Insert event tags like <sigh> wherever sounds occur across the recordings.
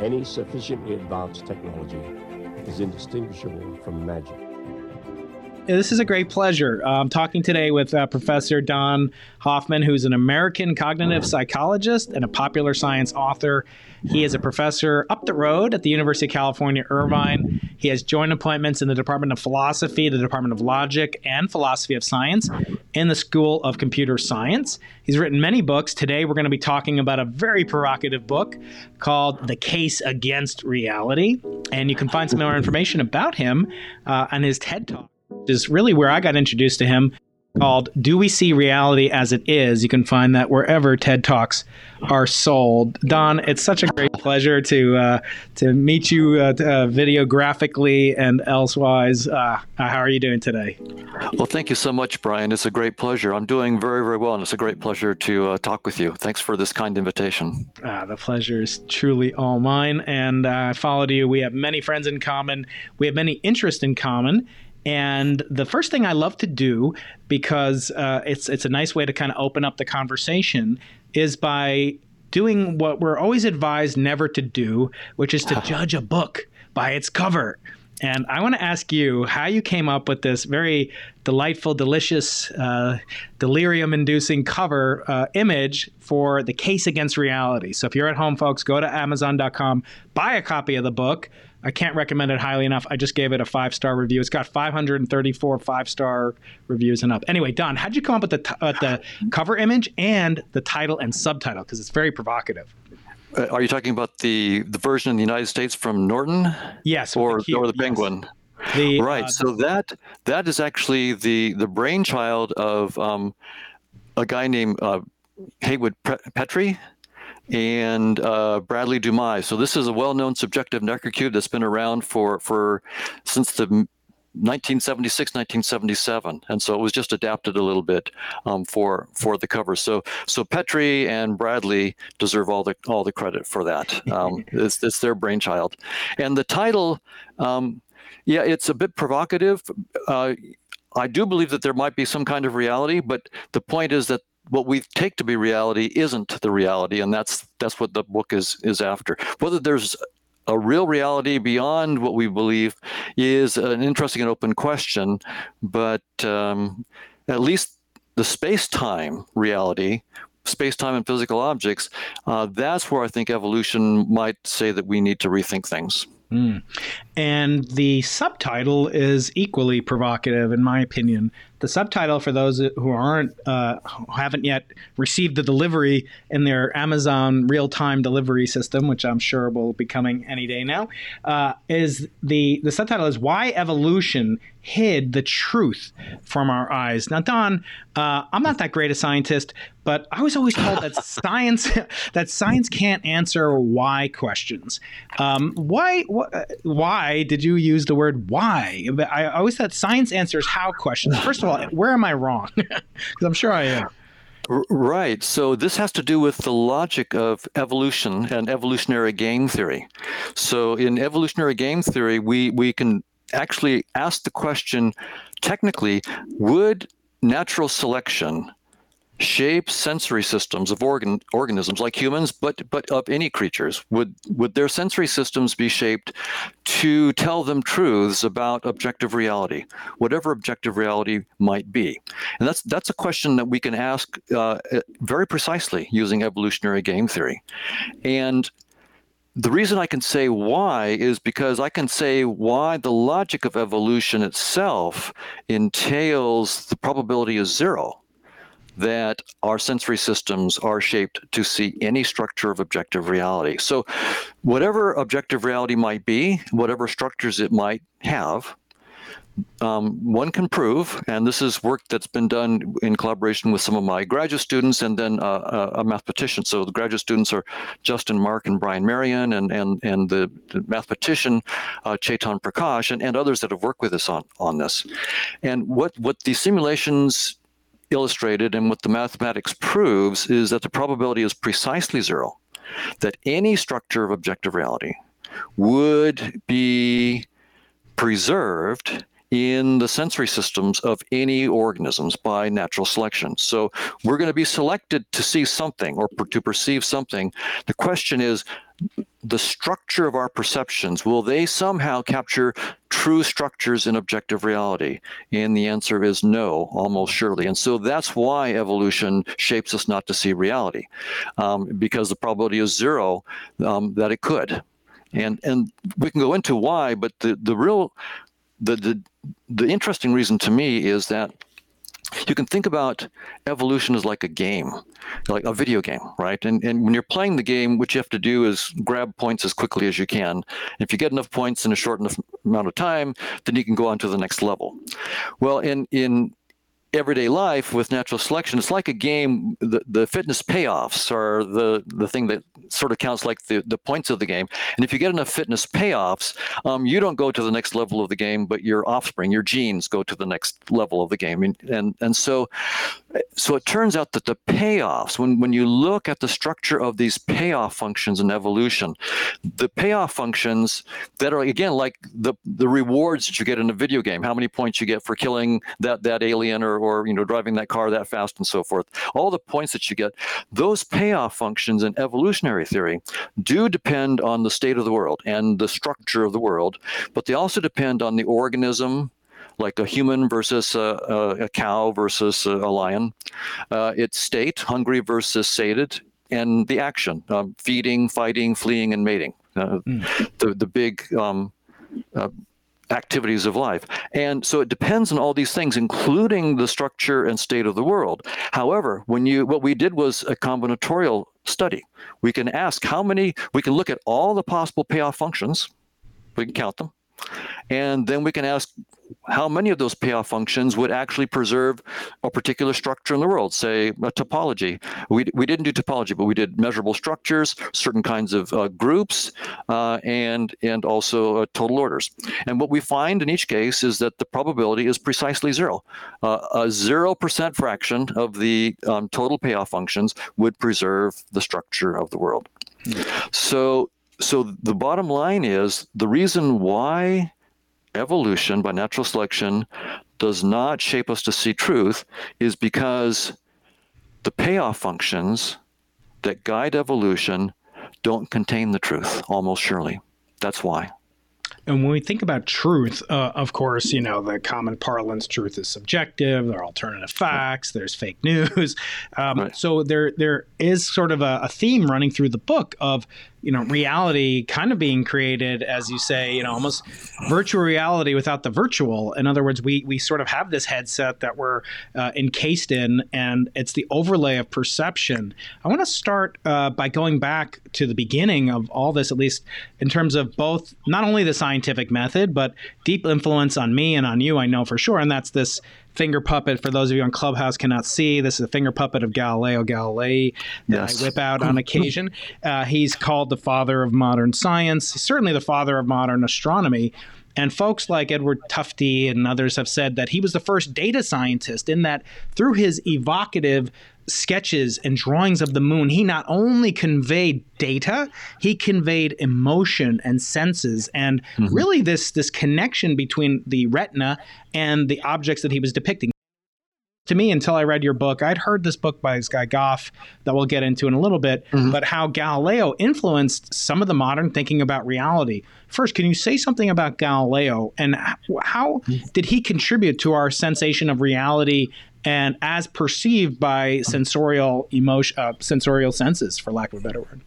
any sufficiently advanced technology is indistinguishable from magic. This is a great pleasure. I'm talking today with uh, Professor Don Hoffman, who's an American cognitive psychologist and a popular science author. He is a professor up the road at the University of California, Irvine. He has joint appointments in the Department of Philosophy, the Department of Logic, and Philosophy of Science in the School of Computer Science. He's written many books. Today, we're going to be talking about a very provocative book called The Case Against Reality. And you can find some more information about him uh, on his TED Talk is really where I got introduced to him called Do We See Reality as It Is? You can find that wherever TED Talks are sold. Don, it's such a great pleasure to uh, to meet you uh, uh, videographically and elsewise. Uh, how are you doing today? Well, thank you so much, Brian. It's a great pleasure. I'm doing very, very well, and it's a great pleasure to uh, talk with you. Thanks for this kind invitation. Ah, the pleasure is truly all mine. And uh, I followed you. We have many friends in common, we have many interests in common and the first thing I love to do, because uh, it's it's a nice way to kind of open up the conversation, is by doing what we're always advised never to do, which is to <laughs> judge a book by its cover. And I want to ask you how you came up with this very delightful, delicious, uh, delirium inducing cover uh, image for The Case Against Reality. So if you're at home, folks, go to Amazon.com, buy a copy of the book. I can't recommend it highly enough. I just gave it a five star review. It's got 534 five star reviews and up. Anyway, Don, how'd you come up with the, t- uh, the <laughs> cover image and the title and subtitle? Because it's very provocative. Uh, are you talking about the the version in the United States from Norton? Yes, or the, or the Penguin. The, right. Uh, so that that is actually the the brainchild of um, a guy named uh, Heywood Petry and uh, Bradley Dumas. So this is a well-known subjective Necker cube that's been around for for since the 1976, 1977, and so it was just adapted a little bit um, for for the cover. So so Petry and Bradley deserve all the all the credit for that. Um, <laughs> it's, it's their brainchild, and the title, um, yeah, it's a bit provocative. Uh, I do believe that there might be some kind of reality, but the point is that what we take to be reality isn't the reality, and that's that's what the book is is after. Whether there's a real reality beyond what we believe is an interesting and open question, but um, at least the space-time reality space-time and physical objects, uh, that's where I think evolution might say that we need to rethink things. Mm. And the subtitle is equally provocative, in my opinion. The subtitle, for those who aren't, uh, who haven't yet received the delivery in their Amazon real-time delivery system, which I'm sure will be coming any day now, uh, is the the subtitle is "Why Evolution hid the truth from our eyes. Now, Don, uh, I'm not that great a scientist, but I was always told that <laughs> science that science can't answer why questions. Um, why wh- why did you use the word why? I always thought science answers how questions. First of all, where am I wrong? <laughs> Because I'm sure I am. Right. So this has to do with the logic of evolution and evolutionary game theory. So in evolutionary game theory, we we can actually ask the question technically would natural selection shape sensory systems of organ, organisms like humans but but of any creatures. Would would their sensory systems be shaped to tell them truths about objective reality whatever objective reality might be? And that's that's a question that we can ask uh, very precisely using evolutionary game theory. And the reason I can say why is because I can say why the logic of evolution itself entails the probability is zero that our sensory systems are shaped to see any structure of objective reality. So, whatever objective reality might be, whatever structures it might have, um, one can prove, and this is work that's been done in collaboration with some of my graduate students and then uh, a mathematician. So the graduate students are Justin Mark and Brian Marion, and and and the, the mathematician uh, Chetan Prakash, and, and others that have worked with us on on this. And what what the simulations illustrated and what the mathematics proves is that the probability is precisely zero, that any structure of objective reality would be preserved in the sensory systems of any organisms by natural selection. So we're going to be selected to see something or per- to perceive something. The question is the structure of our perceptions, will they somehow capture true structures in objective reality? And the answer is no, almost surely. And so that's why evolution shapes us not to see reality, um, because the probability is zero um, that it could. And and we can go into why, but the, the real the, the the interesting reason to me is that you can think about evolution as like a game, like a video game, right? And, and when you're playing the game, what you have to do is grab points as quickly as you can. If you get enough points in a short enough amount of time, then you can go on to the next level. Well, in, in everyday life with natural selection, it's like a game. The, the fitness payoffs are the, the thing that sort of counts like the, the points of the game. And if you get enough fitness payoffs, um, you don't go to the next level of the game, but your offspring, your genes go to the next level of the game. And, and, and so, so it turns out that the payoffs, when, when you look at the structure of these payoff functions in evolution, the payoff functions that are, again, like the, the rewards that you get in a video game, how many points you get for killing that, that alien or or you know driving that car that fast and so forth all the points that you get those payoff functions in evolutionary theory do depend on the state of the world and the structure of the world but they also depend on the organism like a human versus a, a, a cow versus a, a lion uh, its state hungry versus sated and the action um, feeding fighting fleeing and mating uh, mm. the, the big um, uh, activities of life. And so it depends on all these things, including the structure and state of the world. However, when you what we did was a combinatorial study. We can ask how many, we can look at all the possible payoff functions, we can count them, and then we can ask how many of those payoff functions would actually preserve a particular structure in the world, say a topology. We, we didn't do topology, but we did measurable structures, certain kinds of uh, groups, uh, and, and also uh, total orders. And what we find in each case is that the probability is precisely zero. Uh, a 0% fraction of the um, total payoff functions would preserve the structure of the world. Mm-hmm. So, so the bottom line is the reason why evolution by natural selection does not shape us to see truth is because the payoff functions that guide evolution don't contain the truth, almost surely. That's why. And when we think about truth, uh, of course, you know, the common parlance truth is subjective. There are alternative facts. There's fake news. <laughs> Um, right. So there there is sort of a, a, theme running through the book of you know reality kind of being created as you say you know almost virtual reality without the virtual. In other words we we sort of have this headset that we're uh, encased in and it's the overlay of perception. I want to start uh, by going back to the beginning of all this at least in terms of both not only the scientific method but deep influence on me and on you i know for sure and that's this finger puppet for those of you on Clubhouse cannot see. This is a finger puppet of Galileo Galilei that yes. I whip out on <laughs> occasion. Uh, he's called the father of modern science, he's certainly the father of modern astronomy. And folks like Edward Tufte and others have said that he was the first data scientist in that through his evocative sketches and drawings of the moon, he not only conveyed data, he conveyed emotion and senses, and mm-hmm. really this this connection between the retina and the objects that he was depicting to me until I read your book. I'd heard this book by this guy Goff that we'll get into in a little bit, mm-hmm. but how Galileo influenced some of the modern thinking about reality. First, can you say something about Galileo and how did he contribute to our sensation of reality and as perceived by sensorial emotion, uh, sensorial senses, for lack of a better word?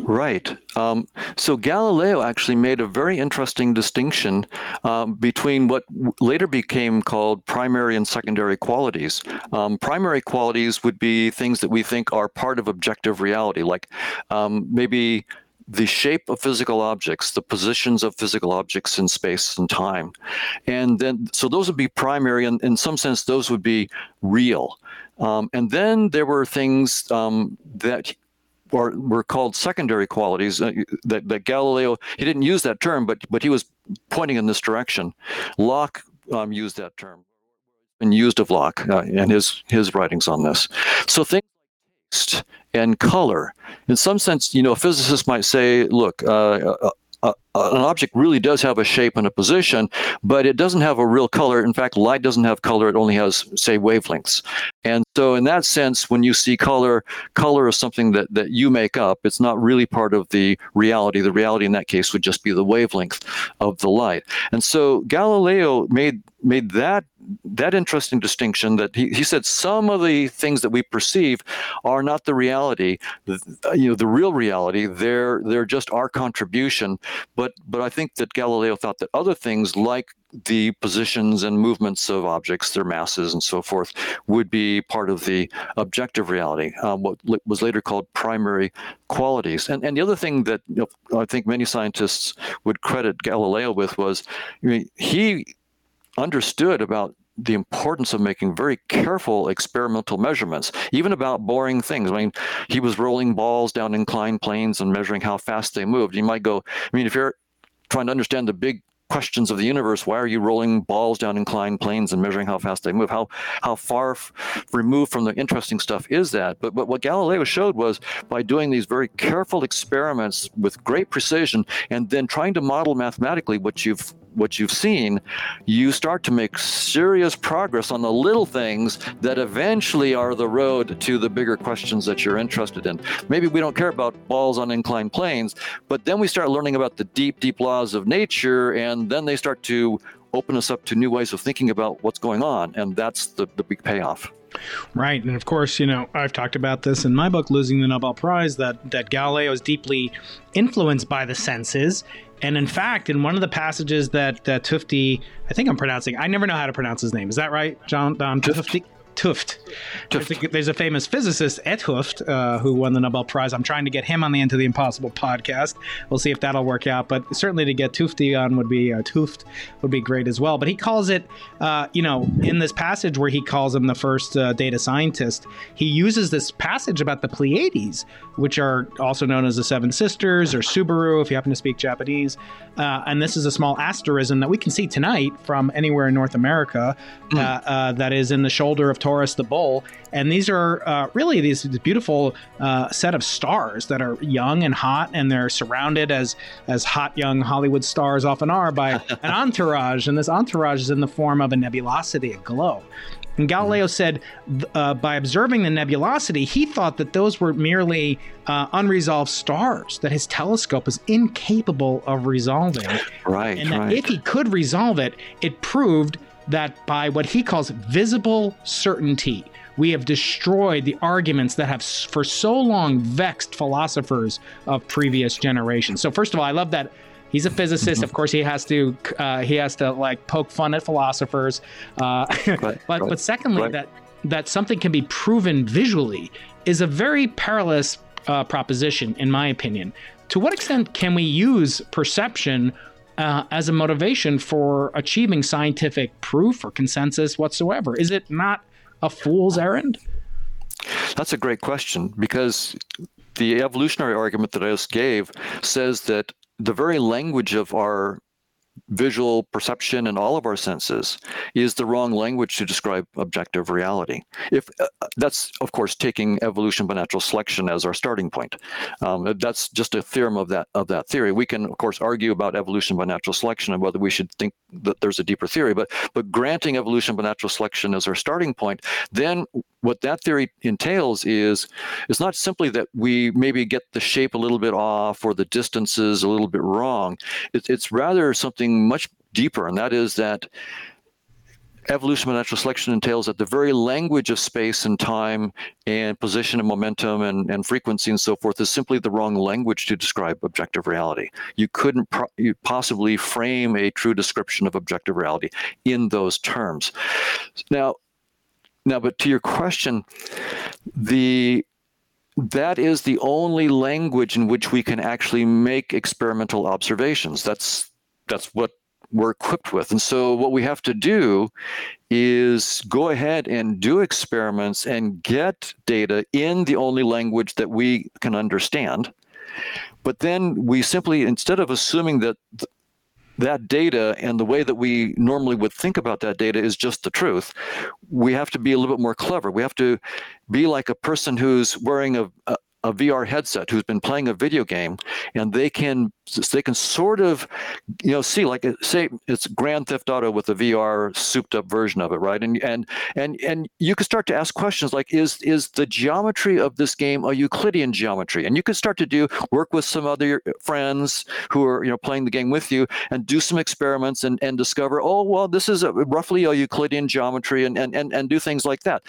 Right. Um, so Galileo actually made a very interesting distinction um, between what later became called primary and secondary qualities. Um, primary qualities would be things that we think are part of objective reality, like um, maybe the shape of physical objects, the positions of physical objects in space and time. And then, so those would be primary, and in some sense, those would be real. Um, and then there were things um, that or were called secondary qualities uh, that, that Galileo he didn't use that term, but but he was pointing in this direction. Locke um, used that term and used of Locke uh, and his his writings on this. So things like taste and color, in some sense, you know, physicists might say, look. Uh, a, an object really does have a shape and a position, but it doesn't have a real color. In fact, light doesn't have color, it only has, say, wavelengths. And so, in that sense, when you see color, color is something that, that you make up. It's not really part of the reality. The reality in that case would just be the wavelength of the light. And so, Galileo made made that that interesting distinction that he, he said some of the things that we perceive are not the reality you know the real reality they're they're just our contribution but but but i think that galileo thought that other things like the positions and movements of objects their masses and so forth would be part of the objective reality um, what was later called primary qualities. And and the other thing that you know, i think many scientists would credit galileo with was I mean, he understood about the importance of making very careful experimental measurements, even about boring things. I mean, he was rolling balls down inclined planes and measuring how fast they moved. You might go, I mean, if you're trying to understand the big questions of the universe. Why are you rolling balls down inclined planes and measuring how fast they move? How how far f- removed from the interesting stuff is that? But but what Galileo showed was by doing these very careful experiments with great precision and then trying to model mathematically what you've what you've seen, you start to make serious progress on the little things that eventually are the road to the bigger questions that you're interested in. Maybe we don't care about balls on inclined planes, but then we start learning about the deep, deep laws of nature, and then they start to open us up to new ways of thinking about what's going on, and that's the, the big payoff. Right, and of course, you know I've talked about this in my book, "Losing the Nobel Prize," that that Galileo is deeply influenced by the senses, and in fact, in one of the passages that uh, Tufte, I think I'm pronouncing, I never know how to pronounce his name. Is that right, John? Don Tufte? Tuft. There's a, there's a famous physicist, 't Hooft, uh, who won the Nobel Prize. I'm trying to get him on the Into the Impossible podcast. We'll see if that'll work out. But certainly to get Tufte on would be uh, Tuft would be great as well. But he calls it, uh, you know, in this passage where he calls him the first uh, data scientist, he uses this passage about the Pleiades, which are also known as the Seven Sisters or Subaru, if you happen to speak Japanese. Uh, and this is a small asterism that we can see tonight from anywhere in North America mm. that is in the shoulder of Taurus the Bull. And these are uh, really these, beautiful uh, set of stars that are young and hot, and they're surrounded as as hot young Hollywood stars often are by <laughs> an entourage. And this entourage is in the form of a nebulosity, a glow. And Galileo said uh, by observing the nebulosity, he thought that those were merely uh, unresolved stars that his telescope was incapable of resolving. <laughs> Right. And right. if he could resolve it, it proved that by what he calls visible certainty, we have destroyed the arguments that have for so long vexed philosophers of previous generations. So, first of all, I love that he's a physicist. Of course, he has to uh, he has to like poke fun at philosophers. Uh, <laughs> right, but right, but secondly, right. that that something can be proven visually is a very perilous uh, proposition, in my opinion. To what extent can we use perception uh, as a motivation for achieving scientific proof or consensus whatsoever? Is it not a fool's errand? That's a great question because the evolutionary argument that I just gave says that the very language of our visual perception and all of our senses is the wrong language to describe objective reality. If uh, that's of course taking evolution by natural selection as our starting point. Um, that's just a theorem of that of that theory. We can of course argue about evolution by natural selection and whether we should think that there's a deeper theory. But but granting evolution by natural selection as our starting point, then what that theory entails is it's not simply that we maybe get the shape a little bit off or the distances a little bit wrong. It, it's rather something much deeper, and that is that evolution by natural selection entails that the very language of space and time and position and momentum and, and frequency and so forth is simply the wrong language to describe objective reality. You couldn't pro- you possibly frame a true description of objective reality in those terms. Now, now, but to your question, the that is the only language in which we can actually make experimental observations. That's that's what we're equipped with. And so what we have to do is go ahead and do experiments and get data in the only language that we can understand. But then we simply, instead of assuming that th- that data and the way that we normally would think about that data is just the truth, we have to be a little bit more clever. We have to be like a person who's wearing a, a a VR headset who's been playing a video game, and they can they can sort of you know see like say it's Grand Theft Auto with a VR souped up version of it, right? And and and and you can start to ask questions like is is the geometry of this game a Euclidean geometry? And you can start to do work with some other friends who are you know playing the game with you and do some experiments and and discover oh well this is a, roughly a Euclidean geometry and and and, and do things like that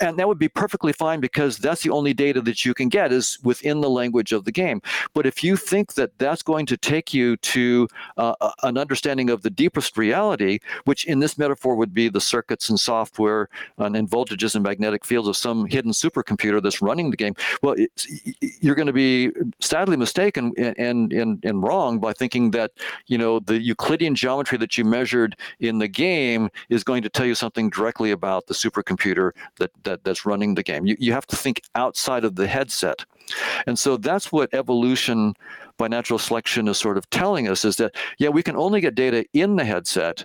and that would be perfectly fine because that's the only data that you can get is within the language of the game. But if you think that that's going to take you to uh, an understanding of the deepest reality, which in this metaphor would be the circuits and software and, and voltages and magnetic fields of some hidden supercomputer that's running the game, well, you're going to be sadly mistaken and, and and wrong by thinking that you know the Euclidean geometry that you measured in the game is going to tell you something directly about the supercomputer that that, that that's running the game. You, you have to think outside of the headset. And so that's what evolution by natural selection is sort of telling us is that, yeah, we can only get data in the headset,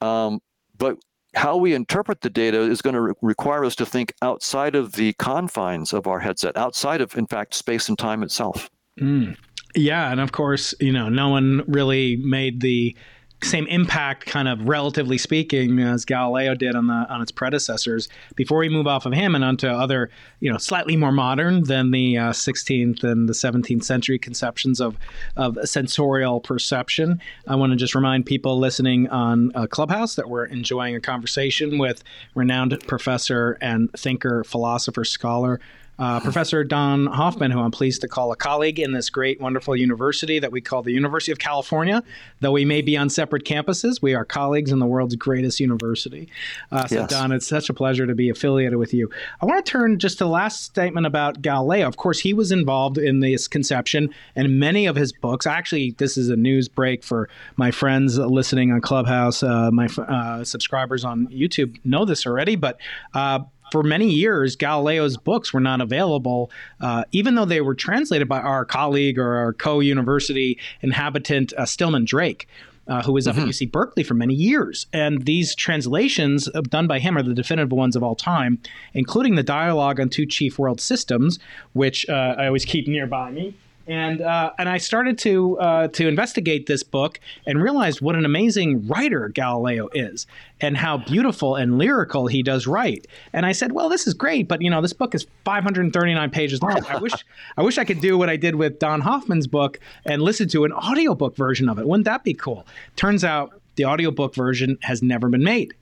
um, but how we interpret the data is going to re- require us to think outside of the confines of our headset, outside of, in fact, space and time itself. Mm. Yeah. And of course, you know, no one really made the same impact, kind of relatively speaking, as Galileo did on the on its predecessors. Before we move off of him and onto other, you know, slightly more modern than the uh, 16th and the 17th century conceptions of of sensorial perception, I want to just remind people listening on uh, Clubhouse that we're enjoying a conversation with renowned professor and thinker, philosopher, scholar uh, Professor Don Hoffman, who I'm pleased to call a colleague in this great, wonderful university that we call the University of California. Though we may be on separate campuses, we are colleagues in the world's greatest university. Uh, so, yes. Don, it's such a pleasure to be affiliated with you. I want to turn just to the last statement about Galileo. Of course, he was involved in this conception, and many of his books. Actually, this is a news break for my friends listening on Clubhouse. Uh, my uh, subscribers on YouTube know this already, but uh, for many years, Galileo's books were not available, uh, even though they were translated by our colleague or our co university inhabitant, uh, Stillman Drake. Uh, who was mm-hmm. at UC Berkeley for many years. And these translations uh, done by him are the definitive ones of all time, including the dialogue on two chief world systems, which uh, I always keep nearby me and uh, and I started to uh, to investigate this book and realized what an amazing writer Galileo is, and how beautiful and lyrical he does write. And I said, well, this is great, but you know, this book is 539 pages long. I wish I wish I could do what I did with Don Hoffman's book and listen to an audiobook version of it. Wouldn't that be cool? Turns out the audiobook version has never been made.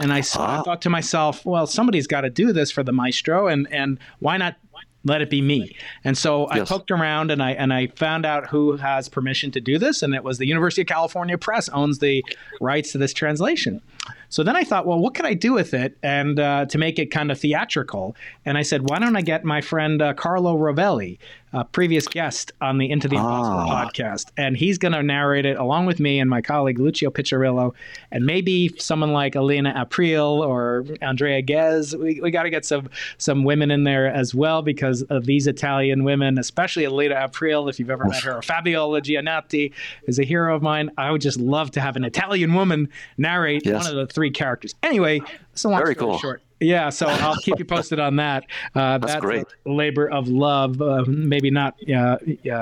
And I, I thought to myself, well, somebody's got to do this for the maestro, and and why not let it be me. And so I poked around and I and I found out who has permission to do this, and it was the University of California Press owns the rights to this translation. So then I thought, well, what could I do with it and uh, to make it kind of theatrical? And I said, why don't I get my friend uh, Carlo Rovelli, a previous guest on the Into the Impossible ah. podcast, and he's going to narrate it along with me and my colleague Lucio Piccirillo, and maybe someone like Elena Aprile or Andrea Ghez. We, we got to get some some women in there as well because of these Italian women, especially Elena Aprile. If you've ever met her, or Fabiola Gianotti is a hero of mine. I would just love to have an Italian woman narrate yes. one of the three characters. Anyway, so long Very cool. short. Yeah, so I'll keep you posted on that. <laughs> Uh, that's, that's great. labor of love, uh, maybe not uh,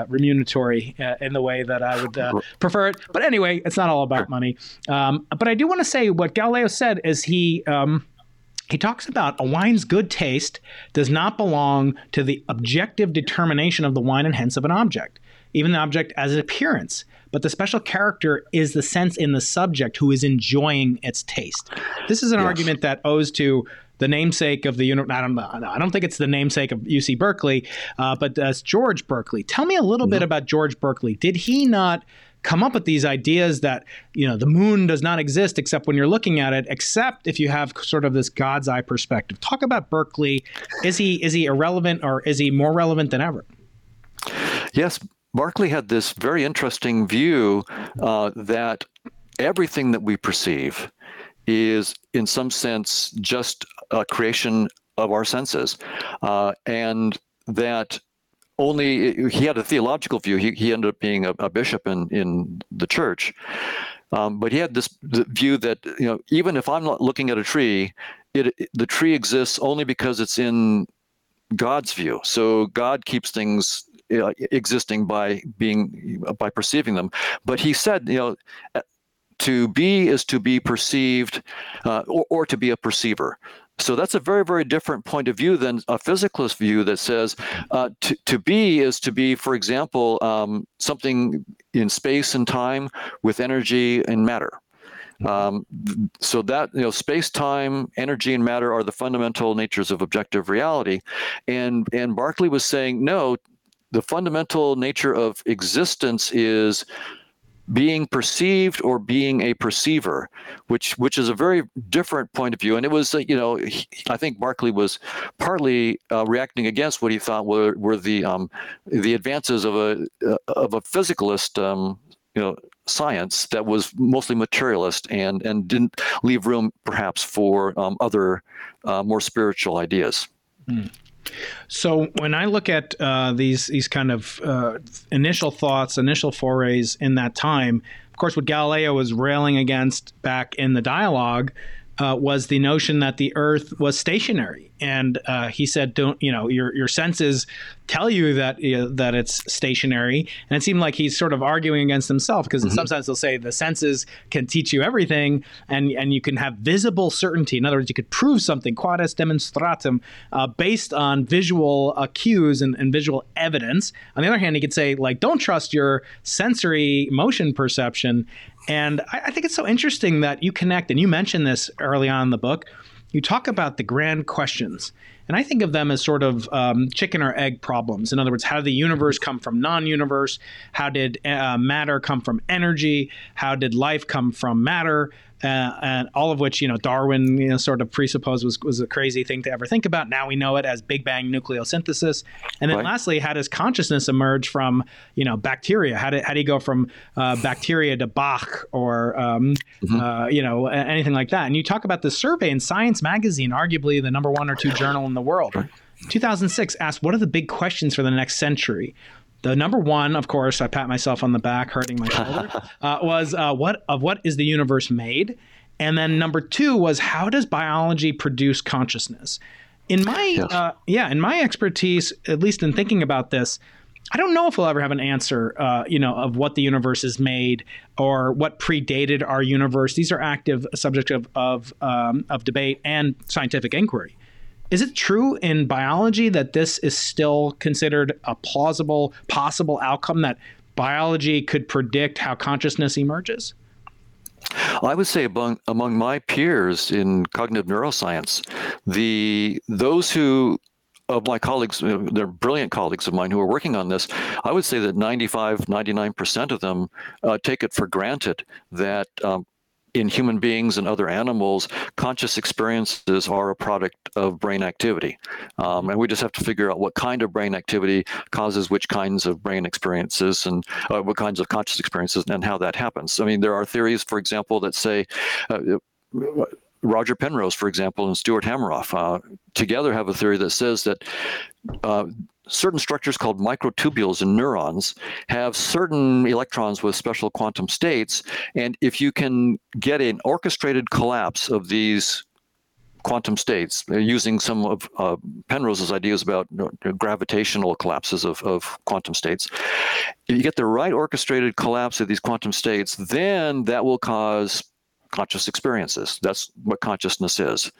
remunatory uh, in the way that I would uh, prefer it. But anyway, it's not all about money. Um, but I do want to say what Galileo said is he. Um, he talks about a wine's good taste does not belong to the objective determination of the wine and hence of an object, even the object as an appearance but the special character is the sense in the subject who is enjoying its taste. This is an yes. argument that owes to the namesake of the. I don't, I don't think it's the namesake of UC Berkeley, uh, but that's George Berkeley. Tell me a little mm-hmm. bit about George Berkeley. Did he not come up with these ideas that you know the moon does not exist except when you're looking at it except if you have sort of this god's eye perspective talk about berkeley is he is he irrelevant or is he more relevant than ever yes Berkeley had this very interesting view uh, that everything that we perceive is, in some sense, just a creation of our senses, uh, and that only he had a theological view. He, he ended up being a, a bishop in, in the church. Um, but he had this view that you know even if I'm not looking at a tree, it, the tree exists only because it's in God's view. So God keeps things uh, existing by being by perceiving them. But he said, you know, uh, to be is to be perceived, uh, or, or to be a perceiver. So that's a very, very different point of view than a physicalist view that says uh, to, to be is to be, for example, um, something in space and time with energy and matter. Um, so that you know, space, time, energy, and matter are the fundamental natures of objective reality, and and Berkeley was saying no, the fundamental nature of existence is being perceived or being a perceiver, which which is a very different point of view. And it was, you know, he, I think Berkeley was partly uh, reacting against what he thought were were the um, the advances of a uh, of a physicalist, um, you know, science that was mostly materialist and and didn't leave room perhaps for um, other uh, more spiritual ideas. Mm. So when I look at uh, these these kind of uh, initial thoughts, initial forays in that time, of course, what Galileo was railing against back in the dialogue uh, was the notion that the Earth was stationary, and uh, he said, "Don't you know your your senses tell you that uh, that it's stationary?" And it seemed like he's sort of arguing against himself because mm-hmm. in some sense they'll say the senses can teach you everything, and and you can have visible certainty. In other words, you could prove something quod est demonstratum uh, based on visual uh, cues and, and visual evidence. On the other hand, he could say like, "Don't trust your sensory motion perception." And I, I think it's so interesting that you connect, and you mentioned this early on in the book. You talk about the grand questions. And I think of them as sort of um, chicken or egg problems. In other words, how did the universe come from non universe? How did uh, matter come from energy? How did life come from matter? Uh, and all of which you know Darwin you know sort of presupposed was was a crazy thing to ever think about. Now we know it as Big Bang nucleosynthesis. And then right. lastly, how does consciousness emerge from you know bacteria? How did how do you go from uh, bacteria to Bach or um, mm-hmm. uh, you know anything like that? And you talk about the survey in Science Magazine, arguably the number one or two journal in the world. Right. 2006 asked, What are the big questions for the next century? The number one, of course, I pat myself on the back, hurting my shoulder, <laughs> uh, was uh, what of what is the universe made, and then number two was how does biology produce consciousness? In my yes. uh, yeah, in my expertise, at least in thinking about this, I don't know if we'll ever have an answer, uh, you know, of what the universe is made or what predated our universe. These are active subjects of of, um, of debate and scientific inquiry. Is it true in biology that this is still considered a plausible, possible outcome that biology could predict how consciousness emerges? I would say among among my peers in cognitive neuroscience, the those who of my colleagues, they're brilliant colleagues of mine who are working on this. I would say that 95, 99% of them uh, take it for granted that um, in human beings and other animals, conscious experiences are a product of brain activity. Um, and we just have to figure out what kind of brain activity causes which kinds of brain experiences and uh, what kinds of conscious experiences and how that happens. I mean, there are theories, for example, that say, uh, Roger Penrose, for example, and Stuart Hameroff uh, together have a theory that says that uh, certain structures called microtubules in neurons have certain electrons with special quantum states. And if you can get an orchestrated collapse of these quantum states uh, using some of uh, Penrose's ideas about you know, gravitational collapses of, of quantum states. If you get the right orchestrated collapse of these quantum states, then that will cause conscious experiences. That's what consciousness is.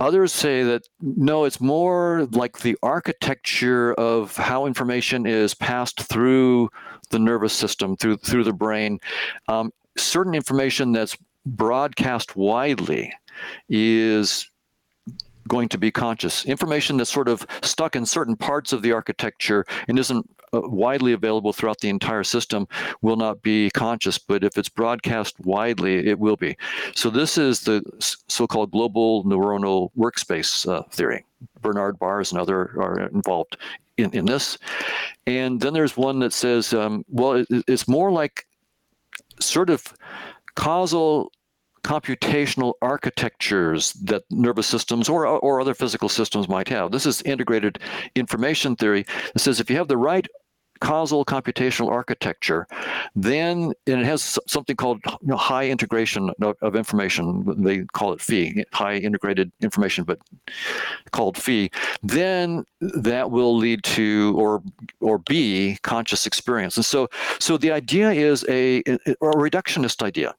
Others say that no, it's more like the architecture of how information is passed through the nervous system, through through the brain. Um, certain information that's broadcast widely is going to be conscious. Information that's sort of stuck in certain parts of the architecture and isn't uh, widely available throughout the entire system will not be conscious, but if it's broadcast widely, it will be. So this is the so-called global neuronal workspace uh, theory. Bernard Baars and other are involved in, in this. And then there's one that says, um, well, it, it's more like sort of causal computational architectures that nervous systems or, or other physical systems might have. This is integrated information theory that says if you have the right causal computational architecture, then and it has something called you know, high integration of, of, information. They call it phi, high integrated information, but called phi. Then that will lead to or or be conscious experience. And so so the idea is a, a reductionist idea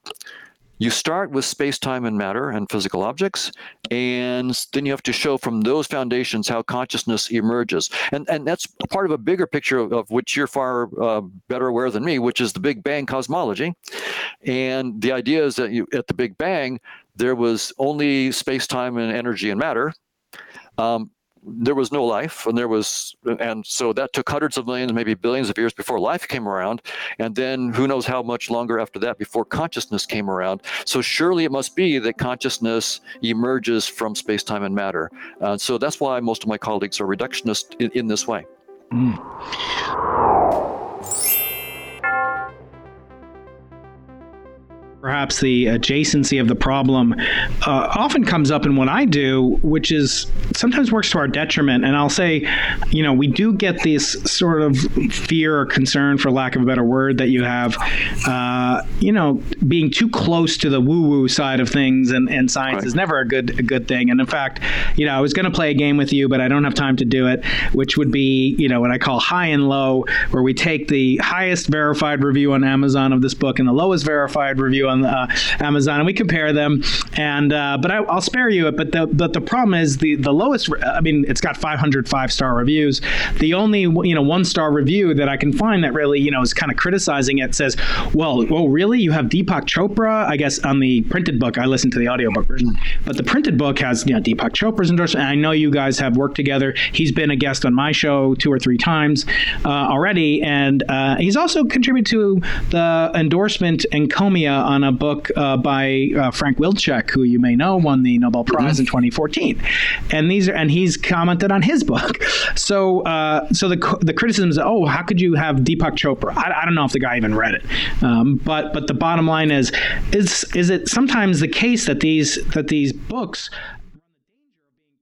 you start with space, time, and matter and physical objects, and then you have to show from those foundations how consciousness emerges. And, and that's part of a bigger picture of, of which you're far uh, better aware than me, which is the Big Bang cosmology. And the idea is that you, at the Big Bang, there was only space, time, and energy and matter. Um, there was no life and there was and so that took hundreds of millions maybe billions of years before life came around and then who knows how much longer after that before consciousness came around. So surely it must be that consciousness emerges from space-time and matter. Uh, so that's why most of my colleagues are reductionist in, in this way. Mm. Perhaps the adjacency of the problem uh, often comes up in what I do, which is sometimes works to our detriment. And I'll say, you know, we do get this sort of fear or concern, for lack of a better word, that you have, uh, you know, being too close to the woo-woo side of things, and, and science right. is never a good a good thing. And in fact, you know, I was going to play a game with you, but I don't have time to do it, which would be, you know, what I call high and low, where we take the highest verified review on Amazon of this book and the lowest verified review on on uh, Amazon, and we compare them. And uh, but I, will spare you it. But the but the problem is the the lowest. I mean, it's got 500 five star reviews. The only you know one star review that I can find that really you know is kind of criticizing it says, well, well, really, you have Deepak Chopra. I guess on the printed book, I listened to the audiobook version, but the printed book has you know Deepak Chopra's endorsement. And I know you guys have worked together. He's been a guest on my show two or three times uh, already, and uh, he's also contributed to the endorsement encomia on a book uh, by uh, Frank Wilczek, who you may know won the Nobel Prize mm-hmm. in 2014, and these are and he's commented on his <laughs> book. So uh, so the the criticisms, oh, how could you have Deepak Chopra? I, I don't know if the guy even read it, um, but but the bottom line is is is it sometimes the case that these that these books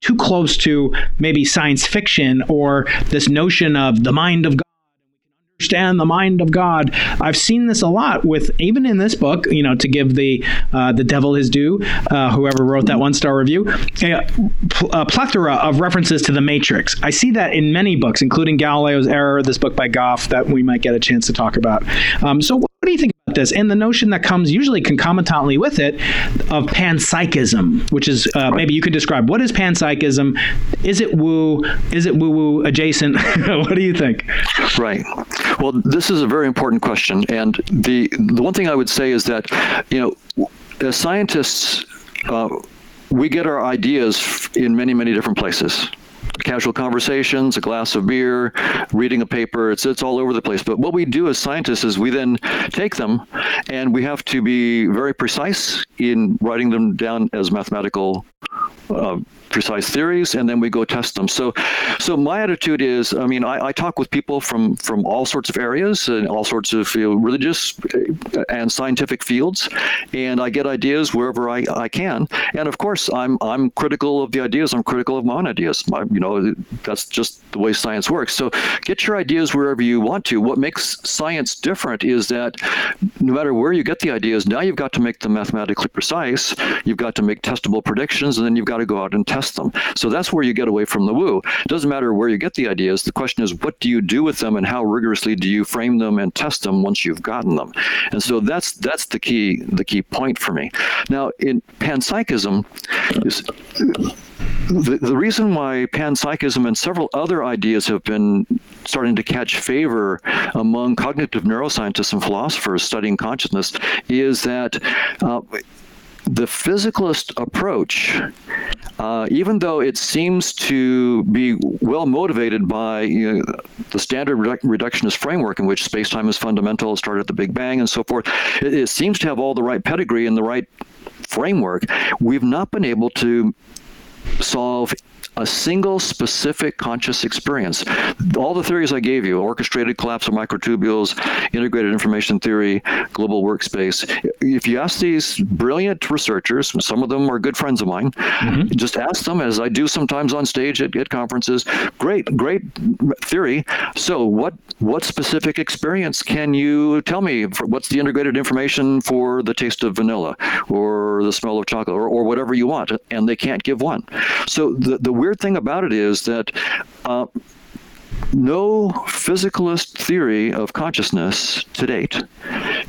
too close to maybe science fiction or this notion of the mind of God understand the mind of God. I've seen this a lot with even in this book, you know, to give the uh, the devil his due, uh, whoever wrote that one star review, a, a, plethora of references to the Matrix. I see that in many books, including Galileo's Error, this book by Goff that we might get a chance to talk about. Um, so, what do you think this? And the notion that comes usually concomitantly with it of panpsychism, which is uh, maybe you could describe what is panpsychism? Is it woo? Is it woo woo adjacent? <laughs> what do you think? Right. Well, this is a very important question, and the the one thing I would say is that you know, as scientists, uh, we get our ideas in many many different places casual conversations, a glass of beer, reading a paper. It's it's all over the place. But what we do as scientists is we then take them, and we have to be very precise in writing them down as mathematical uh, precise theories and then we go test them. So so my attitude is i mean i, I talk with people from from all sorts of areas and all sorts of you know, religious uh, and scientific fields and i get ideas wherever I, I can. And of course i'm i'm critical of the ideas. I'm critical of my own ideas. You know that's just the way science works. So get your ideas wherever you want to. What makes science different is that no matter where you get the ideas now you've got to make them mathematically precise. You've got to make testable predictions and then you've got to go out and test them. So that's where you get away from the woo. It doesn't matter where you get the ideas. The question is, what do you do with them, and how rigorously do you frame them and test them once you've gotten them? And so that's that's the key the key point for me. Now, in panpsychism, is, the, the reason why panpsychism and several other ideas have been starting to catch favor among cognitive neuroscientists and philosophers studying consciousness is that uh, the physicalist approach, uh, even though it seems to be well motivated by you know, the standard reductionist framework in which space-time is fundamental, it started at the Big Bang and so forth, it, it seems to have all the right pedigree and the right framework. We've not been able to solve a single specific conscious experience. All the theories I gave you orchestrated collapse of microtubules, integrated information theory, global workspace. If you ask these brilliant researchers, some of them are good friends of mine, mm-hmm. just ask them, as I do sometimes on stage at, at conferences, great, great theory. So, what, what specific experience can you tell me? what's the integrated information for the taste of vanilla or the smell of chocolate or, or whatever you want? And they can't give one. So, the, the weird thing about it is that uh, no physicalist theory of consciousness to date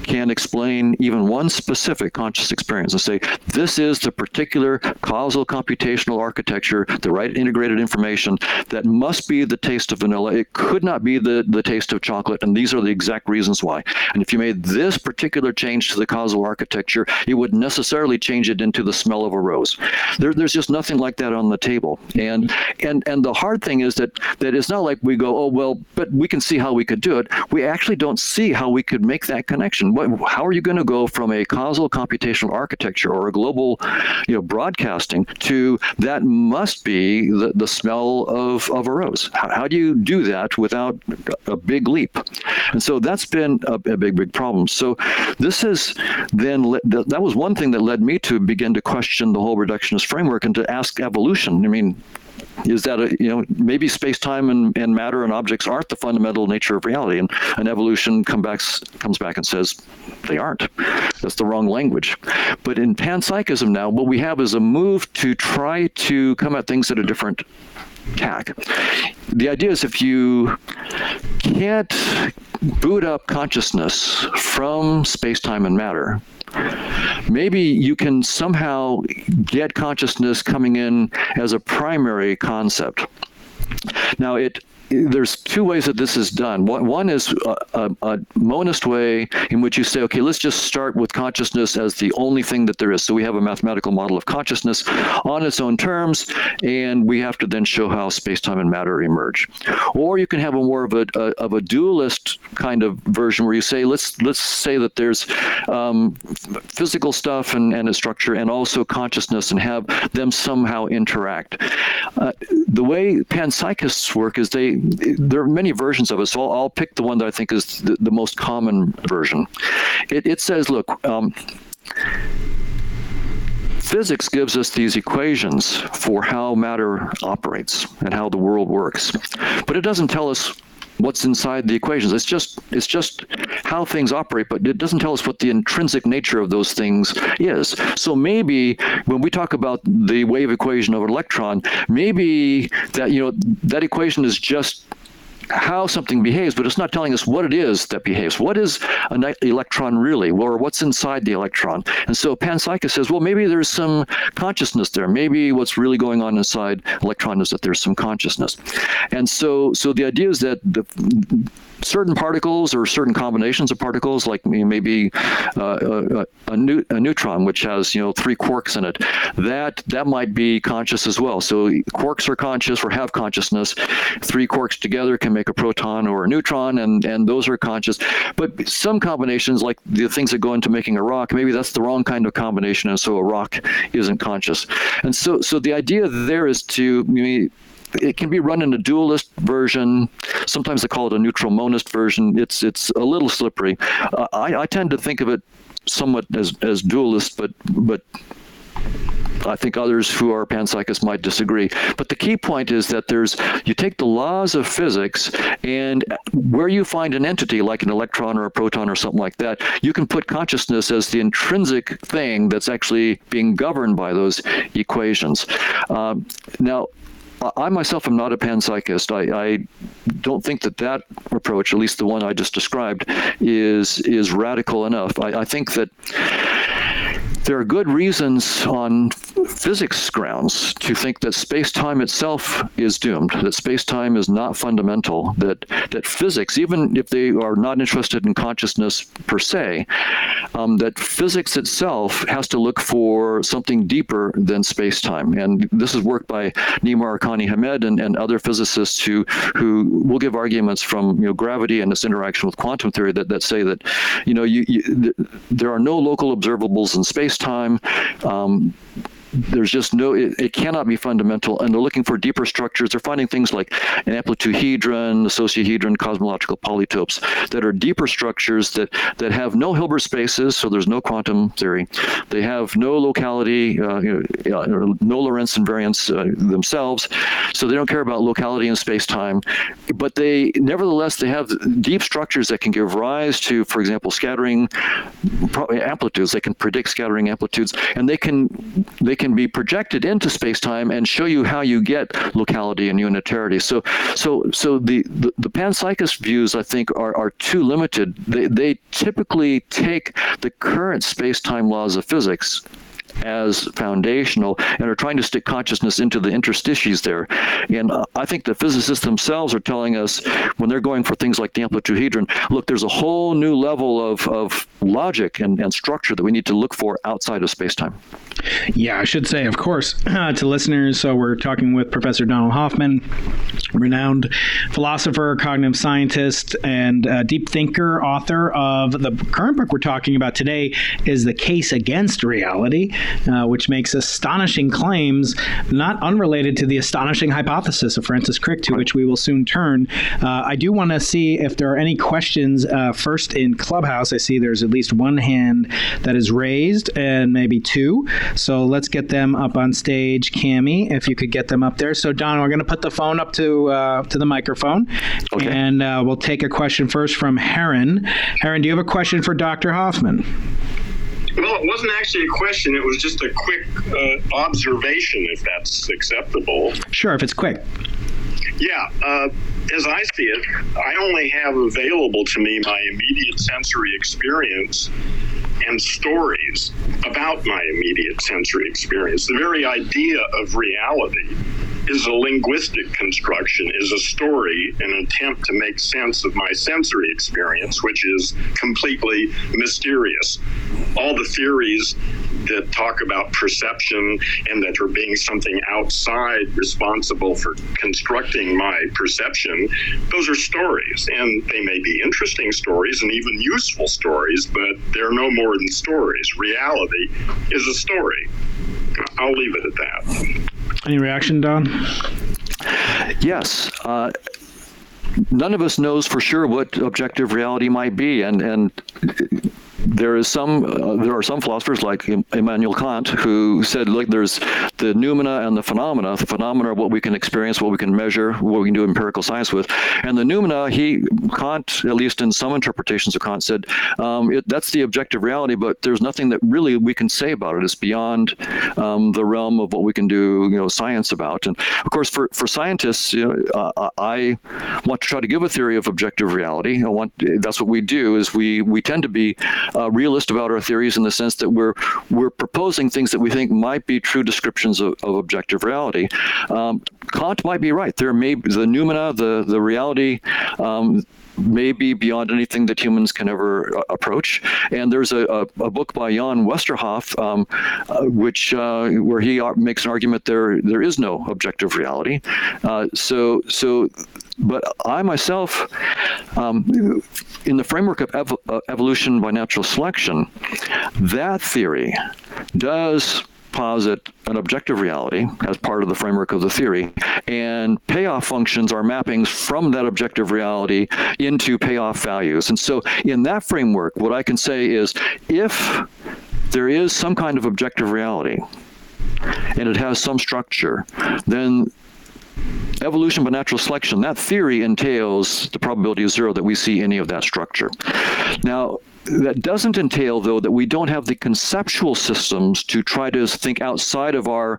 can explain even one specific conscious experience and say this is the particular causal computational architecture, the right integrated information that must be the taste of vanilla. It could not be the, the taste of chocolate, and these are the exact reasons why. And if you made this particular change to the causal architecture, it would necessarily change it into the smell of a rose. There, there's just nothing like that on the table. And and and the hard thing is that that it's not like we go, oh well, but we can see how we could do it. We actually don't see how we could make that connection. How are you going to go from a causal computational architecture or a global, you know, broadcasting to that must be the, the smell of, of a rose? How, how do you do that without a big leap? And so that's been a, a big, big problem. So this is then that was one thing that led me to begin to question the whole reductionist framework and to ask evolution. I mean, is that a, you know maybe space time and, and matter and objects aren't the fundamental nature of reality. And an evolution come back, comes back and says they aren't. That's the wrong language. But in panpsychism now what we have is a move to try to come at things at a different tack. The idea is if you can't boot up consciousness from space time and matter maybe you can somehow get consciousness coming in as a primary concept. Now, it there's two ways that this is done. One, is a, a, a, monist way in which you say, okay, let's just start with consciousness as the only thing that there is. So we have a mathematical model of consciousness on its own terms, and we have to then show how space-time and matter emerge. Or you can have a more of a, a of a dualist kind of version where you say, let's let's say that there's um, physical stuff and, and a structure, and also consciousness, and have them somehow interact. Uh, the way panpsychists work is they there are many versions of it, so I'll, I'll pick the one that I think is the, the most common version. It, it says, look, um, physics gives us these equations for how matter operates and how the world works, but it doesn't tell us what's inside the equations. It's just it's just how things operate, but it doesn't tell us what the intrinsic nature of those things is. So maybe when we talk about the wave equation of an electron, maybe that you know that equation is just how something behaves, but it's not telling us what it is that behaves. What is an electron really, or what's inside the electron? And so panpsychist says, well, maybe there's some consciousness there. Maybe what's really going on inside electron is that there's some consciousness. And so, so the idea is that the certain particles or certain combinations of particles, like maybe uh, a, a, new, a, neutron, which has you know three quarks in it, that that might be conscious as well. So quarks are conscious or have consciousness. Three quarks together can make a proton or a neutron, and and those are conscious. But some combinations, like the things that go into making a rock, maybe that's the wrong kind of combination, and so a rock isn't conscious. And so so the idea there is to I mean, it can be run in a dualist version. Sometimes they call it a neutral monist version. It's it's a little slippery. Uh, I, I tend to think of it somewhat as as dualist, but but I think others who are panpsychists might disagree. But the key point is that there's you take the laws of physics and where you find an entity like an electron or a proton or something like that, you can put consciousness as the intrinsic thing that's actually being governed by those equations. Um, now, I myself am not a panpsychist. I, I, don't think that that approach, at least the one I just described, is is radical enough. I, I think that there are good reasons on physics grounds to think that space-time itself is doomed, that space-time is not fundamental, that that physics, even if they are not interested in consciousness per se, um, that physics itself has to look for something deeper than space-time. And this is work by Nima Arkani Hamed and, and other physicists who who will give arguments from you know gravity and its interaction with quantum theory that, that say that you know you, you, th- there are no local observables in space space-time. Um, there's just no, it, it, cannot be fundamental. And they're looking for deeper structures. They're finding things like an amplituhedron, associahedron, cosmological polytopes that are deeper structures that, that have no Hilbert spaces, so there's no quantum theory. They have no locality, uh, you know, no Lorentz invariance uh, themselves, so they don't care about locality in space time. But they, nevertheless, they have deep structures that can give rise to, for example, scattering amplitudes. They can predict scattering amplitudes, and they can they can be projected into space-time and show you how you get locality and unitarity. So, so, so the the, the panpsychist views, I think, are, are too limited. They they typically take the current space-time laws of physics as foundational and are trying to stick consciousness into the interstices there. And uh, I think the physicists themselves are telling us when they're going for things like the amplituhedron, look, there's a whole new level of, of logic and, and structure that we need to look for outside of space-time. Yeah, I should say, of course, <clears throat> to listeners. So we're talking with Professor Donald Hoffman, renowned philosopher, cognitive scientist, and uh, deep thinker, author of the current book we're talking about today is The Case Against Reality, uh, which makes astonishing claims not unrelated to the astonishing hypothesis of Francis Crick, to which we will soon turn. Uh, I do want to see if there are any questions uh, first in Clubhouse. I see there's at least one hand that is raised and maybe two. So let's get them up on stage. Cami, if you could get them up there. So Don, we're going to put the phone up to uh, to the microphone, okay. and uh, we'll take a question first from Heron. Heron, do you have a question for Dr. Hoffman? Well, it wasn't actually a question. It was just a quick uh, observation, if that's acceptable. Sure, if it's quick. Yeah. Uh, as I see it, I only have available to me my immediate sensory experience and stories about my immediate sensory experience. The very idea of reality is a linguistic construction, is a story, an attempt to make sense of my sensory experience, which is completely mysterious. All the theories that talk about perception and that are being something outside responsible for constructing my perception, those are stories. And they may be interesting stories and even useful stories, but they're no more than stories. Reality is a story. I'll leave it at that. Any reaction, Don? Yes. Uh, none of us knows for sure what objective reality might be, and and there is some uh, there are some philosophers like Immanuel Kant who said look there's the noumena and the phenomena the phenomena are what we can experience what we can measure what we can do empirical science with. And the noumena he Kant at least in some interpretations of Kant said um, it, that's the objective reality but there's nothing that really we can say about it. It's beyond um, the realm of what we can do you know science about. And of course for for scientists you know, uh, I want to try to give a theory of objective reality. I want that's what we do is we we tend to be uh, realist about our theories in the sense that we're we're proposing things that we think might be true descriptions of, of objective reality. Um, Kant might be right. There may be the noumena, the the reality. Um, may be beyond anything that humans can ever uh, approach. And there's a, a, a, book by Jan Westerhoff, um, uh, which uh, where he makes an argument there there is no objective reality. Uh, so so but I myself, um, in the framework of ev- uh, evolution by natural selection, that theory does posit an objective reality as part of the framework of the theory, and payoff functions are mappings from that objective reality into payoff values. And so, in that framework, what I can say is if there is some kind of objective reality, and it has some structure, then evolution by natural selection, that theory entails the probability of zero that we see any of that structure. Now, that doesn't entail, though, that we don't have the conceptual systems to try to think outside of our